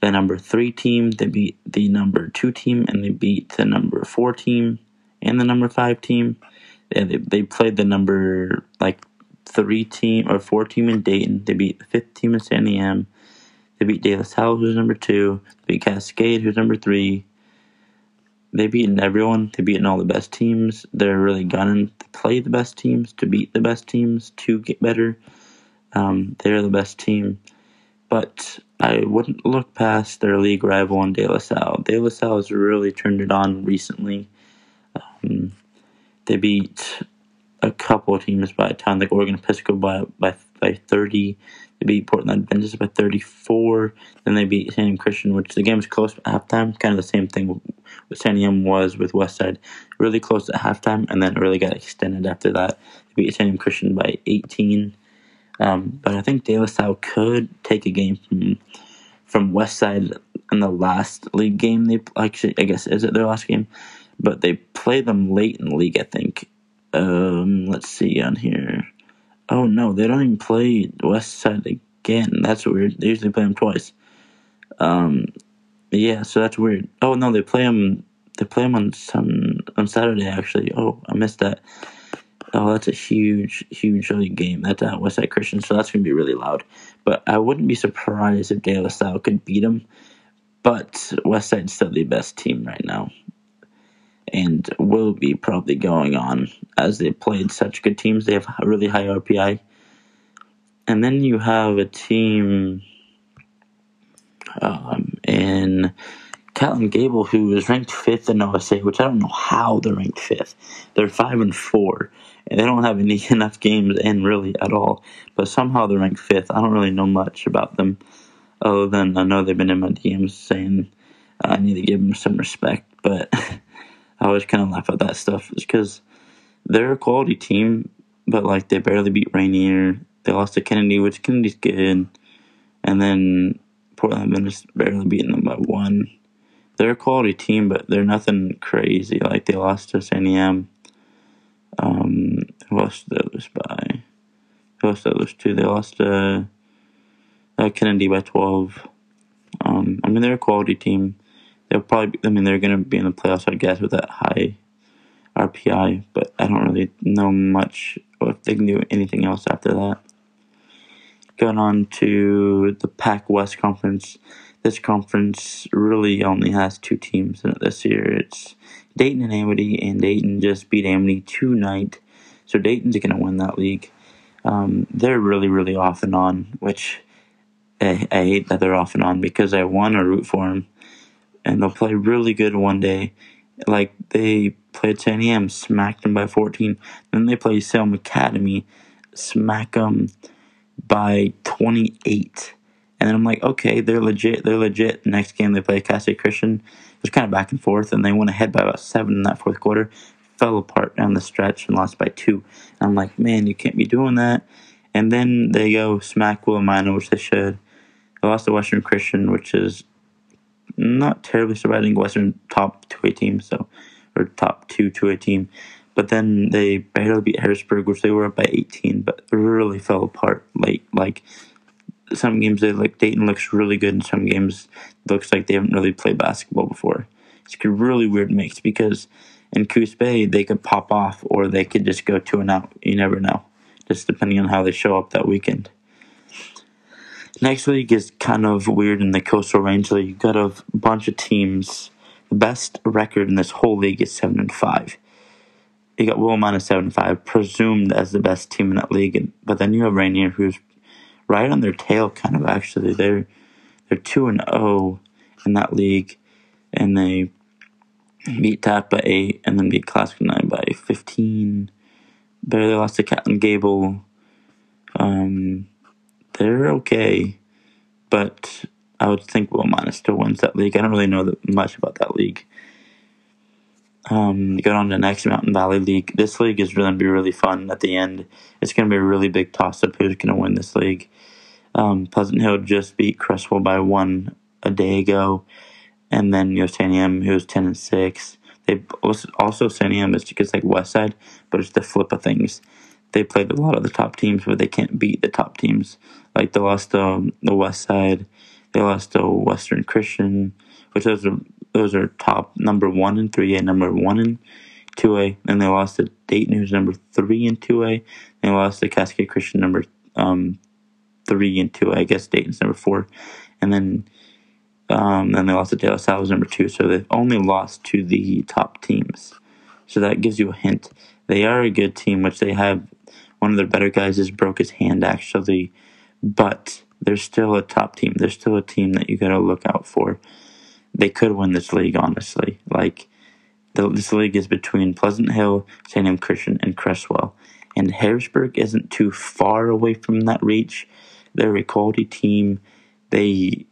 the number three team, they beat the number two team, and they beat the number four team and the number five team. Yeah, they, they played the number like three team or four team in Dayton. They beat the fifth team in Santiam. They beat De La Salle, who's number two. They beat Cascade, who's number three. They beaten everyone. They beaten all the best teams. They're really gunning to play the best teams, to beat the best teams, to get better. Um, they're the best team. but I wouldn't look past their league rival in De La Salle. De La Salle has really turned it on recently. Um, they beat a couple of teams by a ton, like Oregon Episcopal by, by, by 30. They beat Portland Adventist by 34. Then they beat San Christian, which the game was close at halftime. Kind of the same thing with San was with Westside. Really close at halftime, and then it really got extended after that. They beat San Christian by 18. Um, but I think De La Salle could take a game from from West Side in the last league game. They actually, I guess, is it their last game? But they play them late in the league. I think. Um, let's see on here. Oh no, they don't even play West Side again. That's weird. They usually play them twice. Um, yeah, so that's weird. Oh no, they play them. They play them on some on Saturday actually. Oh, I missed that. Oh, that's a huge, huge game. That's at Westside Christian, so that's going to be really loud. But I wouldn't be surprised if De La Salle could beat them. But Westside's still the best team right now. And will be probably going on as they played such good teams. They have a really high RPI. And then you have a team um, in Catlin Gable, who is ranked fifth in OSA, which I don't know how they're ranked fifth. They're five and four, they don't have any enough games in really at all. But somehow they're ranked fifth. I don't really know much about them, other than I know they've been in my DMs saying I need to give them some respect. But I always kind of laugh at that stuff because they're a quality team, but like they barely beat Rainier. They lost to Kennedy, which Kennedy's good, and then Portland Adventist barely beating them by one they're a quality team, but they're nothing crazy. Like they lost to Santiam. Um, who else did they lose by? Who else did they lose to? They lost to uh, Kennedy by twelve. Um, I mean, they're a quality team. They'll probably. I mean, they're going to be in the playoffs, I guess, with that high RPI. But I don't really know much if they can do anything else after that. Going on to the Pac West Conference this conference really only has two teams in it this year. It's Dayton and Amity, and Dayton just beat Amity tonight, so Dayton's going to win that league. Um, they're really, really off and on, which I, I, hate that they're off and on because I want to root for them, and they'll play really good one day. Like they played Santiam, smacked them by 14. Then they play Salem Academy, smack them by 28 and then I'm like, okay, they're legit. They're legit. Next game they play Cascade Christian. Was kind of back and forth, and they went ahead by about seven in that fourth quarter. Fell apart down the stretch and lost by two. And I'm like, man, you can't be doing that. And then they go smack Willamina, which they should. They lost to Western Christian, which is not terribly surprising. Western top two A team, so or top two two A team. But then they barely beat Harrisburg, which they were up by 18, but really fell apart late. Like some games they like Dayton looks really good, and some games looks like they haven't really played basketball before. It's a really weird mix because in Coos Bay they could pop off or they could just go two and out. You never know, just depending on how they show up that weekend. Next week is kind of weird in the Coastal Range League. You got a bunch of teams. The best record in this whole league is seven and five. You got Willamina seven five, presumed as the best team in that league. But then you have Rainier, who's right on their tail, kind of actually. They're they're two and zero oh in that league, and they beat Taft by eight, and then beat Clatskanie by fifteen. Barely lost to Catlin Gable. Um, they're okay, but I would think Willamina still wins that league. I don't really know that much about that league. Um, go on to the next Mountain Valley League. This league is going to be really fun at the end. It's going to be a really big toss up who's going to win this league. Um, Pleasant Hill just beat Creswell by one a day ago, and then you know Santiam, who was ten and six. They also Santiam is just like West Side, but it's the flip of things. They played a lot of the top teams, but they can't beat the top teams. Like they lost to um, the West Side, they lost to Western Christian, which was are those are top number one and three A, number one and two A. And they lost to Dayton, who's number three and two A. They lost to Cascade Christian, number um, three and 2A. I guess Dayton's number four, and then um, then they lost to De La Salle number two. So they've only lost to the top teams. So that gives you a hint. They are a good team, which they have. One of their better guys has broke his hand actually, but they're still a top team. They're still a team that you got to look out for. They could win this league, honestly. Like, the, this league is between Pleasant Hill, Santiam Christian, and Creswell. And Harrisburg isn't too far away from that reach. They're a quality team. They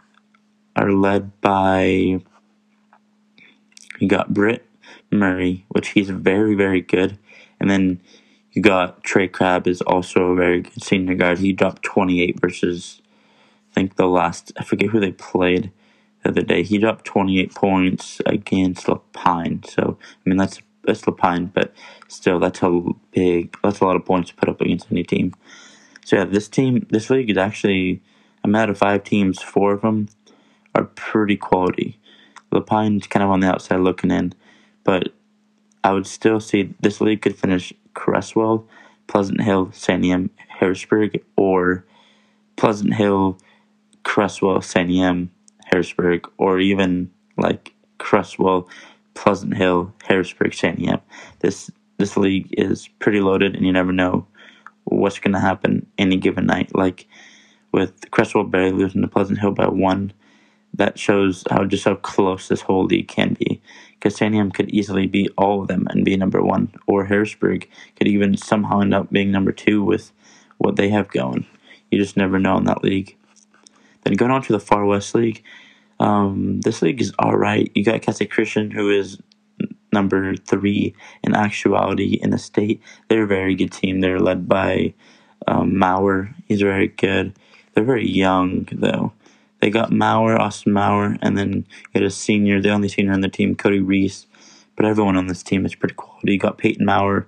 are led by you got Britt Murray, which he's very, very good. And then you got Trey Crabb is also a very good senior guard. He dropped 28 versus, I think the last, I forget who they played the other day. He dropped 28 points against La Pine. So, I mean, that's that's La Pine, but still, that's a big, that's a lot of points to put up against any team. So, yeah, this team, this league is actually, I'm out of five teams, four of them are pretty quality. La Pine's kind of on the outside looking in, but I would still see this league could finish Creswell, Pleasant Hill, Santiam, Harrisburg, or Pleasant Hill, Creswell, Santiam, Harrisburg, or even like Creswell, Pleasant Hill, Harrisburg, Santiam. This this league is pretty loaded, and you never know what's going to happen any given night. Like with Creswell barely losing to Pleasant Hill by one that shows how just how close this whole league can be. Because Santiam could easily beat all of them and be number one, or Harrisburg could even somehow end up being number two with what they have going. You just never know in that league. Then going on to the Far West League, um, this league is all right. You got Cassie Christian, who is number three in actuality in the state. They're a very good team. They're led by um, Maurer. He's very good. They're very young though. They got Maurer, Austin Maurer, and then you had a senior, the only senior on the team, Cody Reese. But everyone on this team is pretty quality. You got Peyton Maurer,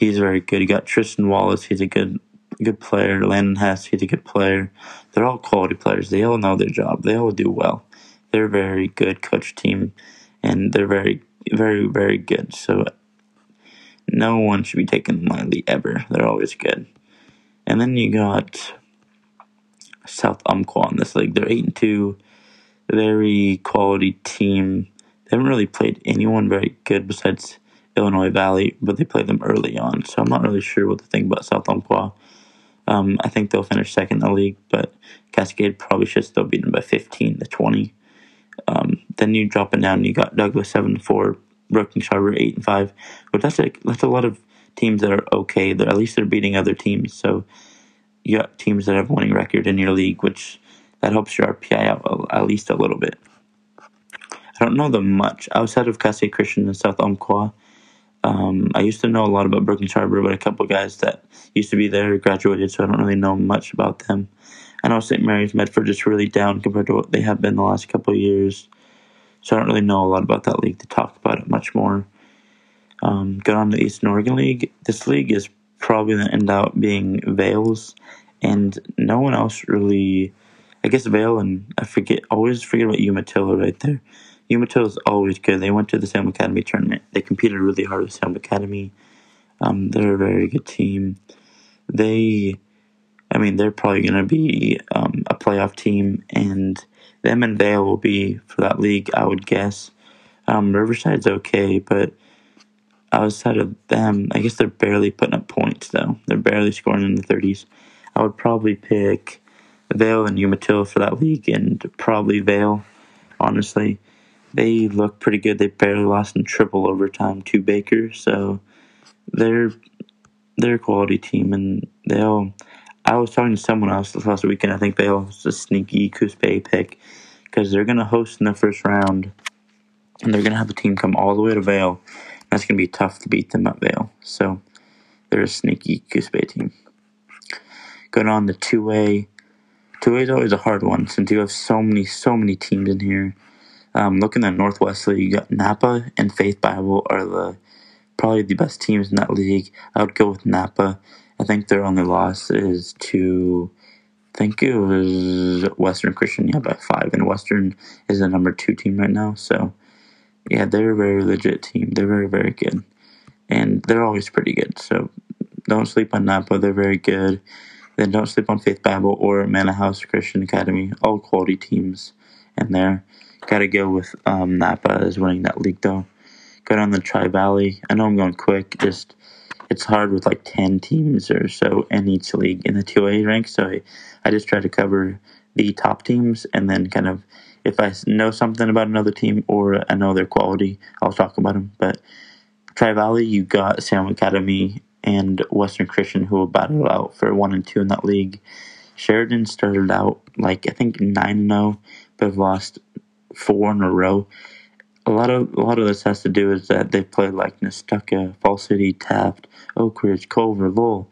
he's very good. You got Tristan Wallace, he's a good good player. Landon Hess, he's a good player. They're all quality players. They all know their job. They all do well. They're a very good coach team, and they're very, very, very good. So no one should be taken lightly ever. They're always good. And then you got South Umpqua in this league. They're eight and two, very quality team. They haven't really played anyone very good besides Illinois Valley, but they played them early on. So I'm not really sure what to think about South Umpqua. Um, I think they'll finish second in the league, but Cascade probably should still beat them by 15 to 20. Um, then you drop it down, you got Douglas seven four, Brookings Harbor eight and five, but that's a that's a lot of teams that are okay. That at least they're beating other teams. So you got teams that have a winning record in your league, which that helps your RPI out at least a little bit. I don't know them much outside of Cassie Christian and South Umpqua. Um, I used to know a lot about Brookings Harbor, but a couple guys that used to be there graduated, so I don't really know much about them. I know St. Mary's Medford is really down compared to what they have been the last couple years, so I don't really know a lot about that league to talk about it much more. Um, go on to the Eastern Oregon League. This league is probably going to end up being Vale's, and no one else really. I guess Vale and I forget always forget about Umatilla right there. Umatilla is always good. They went to the Sam Academy tournament. They competed really hard with Sam Academy. Um, they're a very good team. They, I mean, they're probably going to be um, a playoff team, and them and Vale will be for that league. I would guess. Um, Riverside's okay, but outside of them, I guess they're barely putting up points though. They're barely scoring in the 30s. I would probably pick Vale and Umatilla for that league, and probably Vale, Honestly, they look pretty good. They barely lost in triple overtime to Baker, so they're they're a quality team, and they'll. I was talking to someone else this last weekend. I think they Vale's a sneaky Bay pick because they're going to host in the first round, and they're going to have a team come all the way to Vale. that's going to be tough to beat them at Vale. So they're a sneaky Bay team. Going on the two way. Two way is always a hard one since you have so many, so many teams in here. Um, looking at Northwest League, you got Knappa and Faith Bible are the probably the best teams in that league. I would go with Knappa. I think their only loss is to I think it was Western Christian, yeah, by five. And Western is the number two team right now, so yeah, they're a very legit team. They're very, very good. And they're always pretty good. So don't sleep on Knappa. They're very good. Then don't sleep on Faith Bible or Manna House Christian Academy. All quality teams in there. Gotta go with um, Knappa as winning that league, though. Go down the Tri Valley. I know I'm going quick. Just it's hard with like 10 teams or so in each league in the 2A rank. So I, I just try to cover the top teams and then kind of if I know something about another team or I know their quality, I'll talk about them. But Tri Valley, you got Sam Academy and Western Christian who will battle out for one and two in that league. Sheridan started out like I think nine zero, but have lost four in a row. A lot of a lot of this has to do is that they played like Nestucca, Fall City, Taft, Oak Ridge, Culver, Lowell,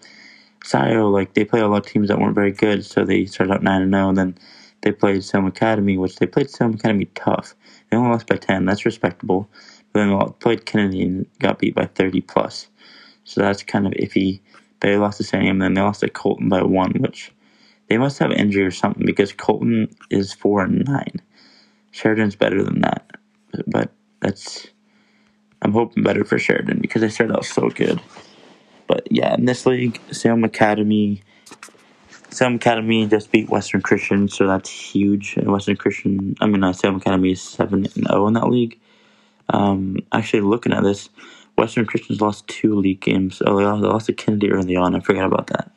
Scio. Like they played a lot of teams that weren't very good, so they started out nine and zero, and then they played Salem Academy, which they played Salem Academy tough. They only lost by ten. That's respectable. But then they played Kennedy and got beat by thirty plus. So that's kind of iffy. They lost to Sam, and then they lost to Colton by one, which they must have injury or something because Colton is four and nine. Sheridan's better than that, but that's I'm hoping better for Sheridan because they started out so good. But yeah, in this league, Salem Academy, Salem Academy just beat Western Christian, so that's huge. And Western Christian, I mean, uh, Salem Academy is seven and zero in that league. Um, actually, looking at this, Western Christians lost two league games. Oh, they lost to Kennedy early on. I forgot about that.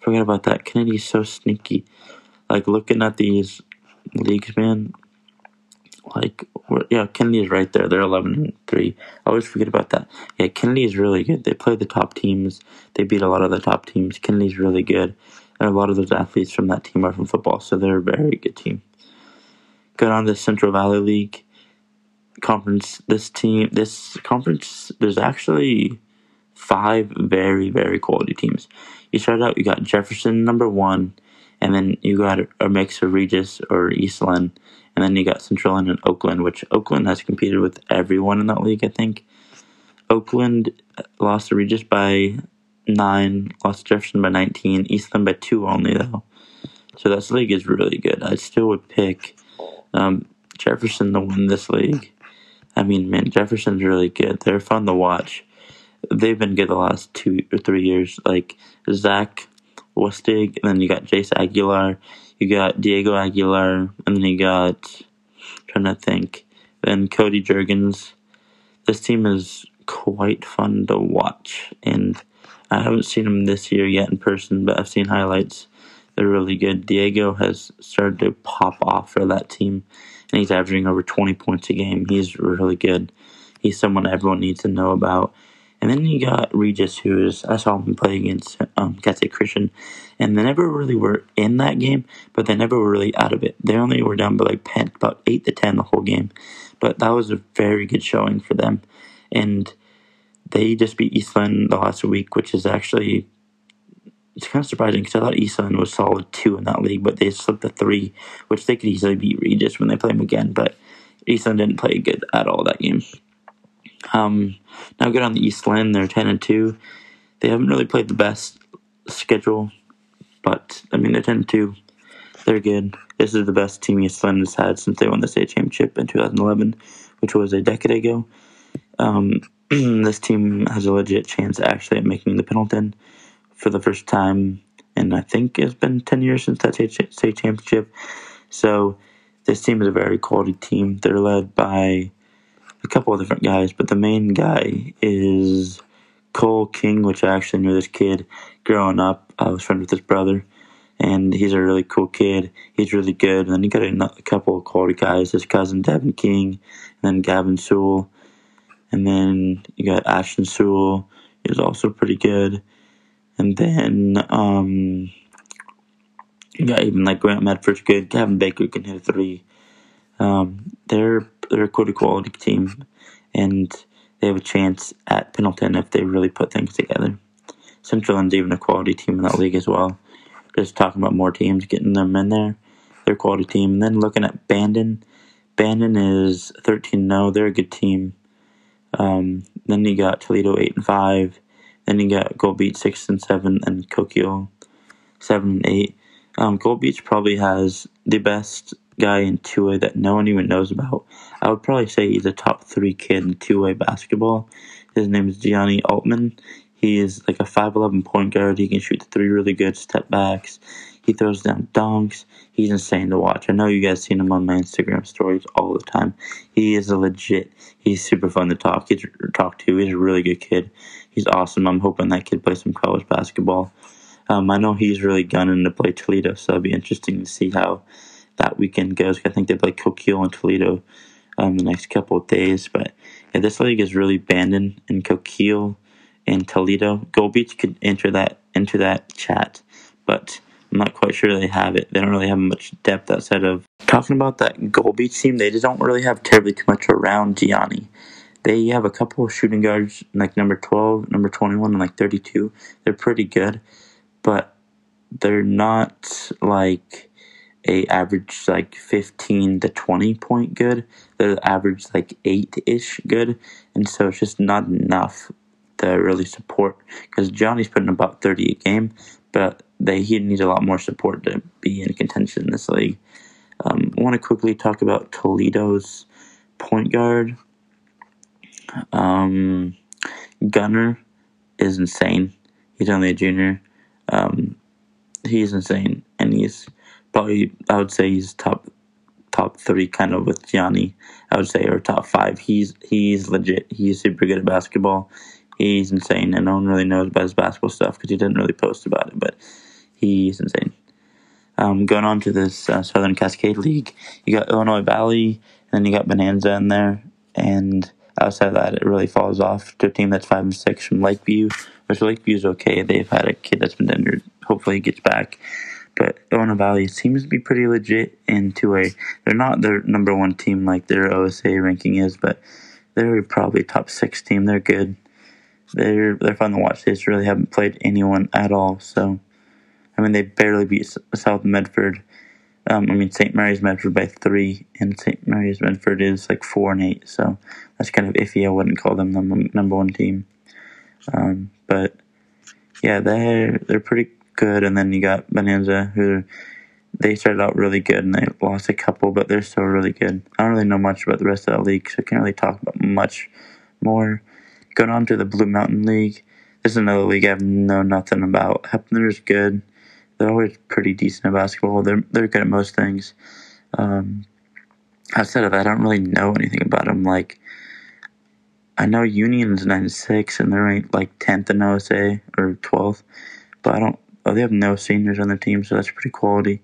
Forget about that. Kennedy's so sneaky. Like looking at these leagues, man. Like yeah, Kennedy is right there. They're eleven and three. I always forget about that. Yeah, Kennedy is really good. They play the top teams. They beat a lot of the top teams. Kennedy's really good, and a lot of those athletes from that team are from football, so they're a very good team. Going on the Central Valley League conference. This team, this conference, there's actually five very very quality teams. You start out, you got Jefferson number one, and then you got a mix of Regis or East Linn, and then you got Central and Oakland, which Oakland has competed with everyone in that league, I think. Oakland lost to Regis by nine, lost Jefferson by 19, East Linn by two only, though. So this league is really good. I still would pick um, Jefferson to win this league. I mean, man, Jefferson's really good. They're fun to watch they've been good the last two or three years. Like Zach Lustig, and then you got Jace Aguilar, you got Diego Aguilar, and then you got trying to think, then Cody Jurgens. This team is quite fun to watch, and I haven't seen them this year yet in person, but I've seen highlights. They're really good. Diego has started to pop off for that team, and he's averaging over 20 points a game. He's really good. He's someone everyone needs to know about. And then you got Regis, who is I saw him play against um, Catholic Christian, and they never really were in that game, but they never were really out of it. They only were down by like 10, about eight to ten the whole game, but that was a very good showing for them, and they just beat East Linn the last week, which is actually it's kind of surprising because I thought East Linn was solid two in that league, but they slipped a three, which they could easily beat Regis when they play them again, but East Linn didn't play good at all that game. Um, now good on the East Eastland. They're ten and two. They haven't really played the best schedule, but I mean they're ten and two. They're good. This is the best team East Eastland has had since they won the state championship in 2011, which was a decade ago. Um, this team has a legit chance actually at making the Pendleton for the first time, and I think it's been 10 years since that state championship. So this team is a very quality team. They're led by a couple of different guys, but the main guy is Cole King, which I actually knew this kid growing up. I was friends with his brother, and he's a really cool kid. He's really good. And then you got a, couple of quality guys. His cousin Devin King, and then Gavin Sewell, and then you got Ashton Sewell. He's also pretty good. And then um, you got even like Grant Medford's good. Kevin Baker can hit a three. Um, they're they're a good quality team, and they have a chance at Pendleton if they really put things together. Central Linn's even a quality team in that league as well. Just talking about more teams, getting them in there. They're a quality team. And then looking at Bandon, Bandon is 13 0. They're a good team. Um, then you got Toledo 8 and 5. Then you got Gold Beach 6 and 7, and Coquille 7 and 8. Um, Gold Beach probably has the best guy in 2A that no one even knows about. I would probably say he's a top three kid in 2A basketball. His name is Gianni Altman. He is like a 5'11 point guard. He can shoot three really good step backs. He throws down dunks. He's insane to watch. I know you guys seen him on my Instagram stories all the time. He is a legit. He's super fun to talk. He's talk to. He's a really good kid. He's awesome. I'm hoping that kid plays some college basketball. Um, I know he's really gunning to play Toledo, so it'll be interesting to see how that weekend goes. I think they play Coquille and Toledo um, the next couple of days. But yeah, this league is really abandoned in Coquille and Toledo. Gold Beach could enter that into that chat, but I'm not quite sure they have it. They don't really have much depth outside of talking about that Gold Beach team. They just don't really have terribly too much around Gianni. They have a couple of shooting guards like number 12, number 21, and like 32. They're pretty good, but they're not like a average like 15 to 20 point good. They're average like 8 ish good. And so it's just not enough to really support because Johnny's putting about 30 a game, but they he needs a lot more support to be in contention in this league. Um, I want to quickly talk about Toledo's point guard. Um, Gunner is insane. He's only a junior. Um, he's insane, and he's probably I would say he's top top three kind of with Gianni. I would say or top five. He's he's legit. He's super good at basketball. He's insane, and no one really knows about his basketball stuff because he didn't really post about it. But he's insane. Um, going on to this uh, Southern Cascade League, you got Illinois Valley, and then you got Bonanza in there, and outside of that, it really falls off to a team that's five and six from Lakeview, which Lakeview is okay. They've had a kid that's been injured. Hopefully, he gets back. But Illinois Valley seems to be pretty legit in 2A. They're not their number one team like their OSA ranking is, but they're probably top six team. They're good. They're they're fun to watch. They just really haven't played anyone at all. So, I mean, they barely beat South Medford. Um, I mean, St. Mary's Medford by three, and St. Mary's Medford is like four and eight. So that's kind of iffy. I wouldn't call them the number one team. Um, but yeah, they're they're pretty good, and then you got Bonanza, who they started out really good and they lost a couple, but they're still really good. I don't really know much about the rest of that league, so I can't really talk about much more. Going on to the Blue Mountain League, this is another league I've know nothing about. Heppner's good. They're always pretty decent at basketball. They're they're good at most things. Um, outside of that, I don't really know anything about them. Like, I know Union's nine six and they're ranked like tenth in OSA or twelfth, but I don't they have no seniors on the team, so that's pretty quality.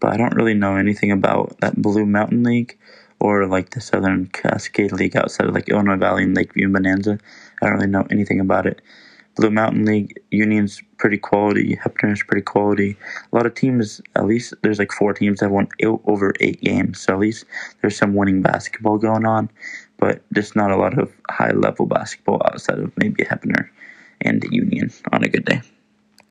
But I don't really know anything about that Blue Mountain League or like the Southern Cascade League outside of like Illinois Valley and Lakeview Bonanza. I don't really know anything about it. Blue Mountain League Union's pretty quality. Heppner's pretty quality. A lot of teams, at least there's like four teams that won eight, over eight games. So at least there's some winning basketball going on, but just not a lot of high level basketball outside of maybe Heppner and Union on a good day.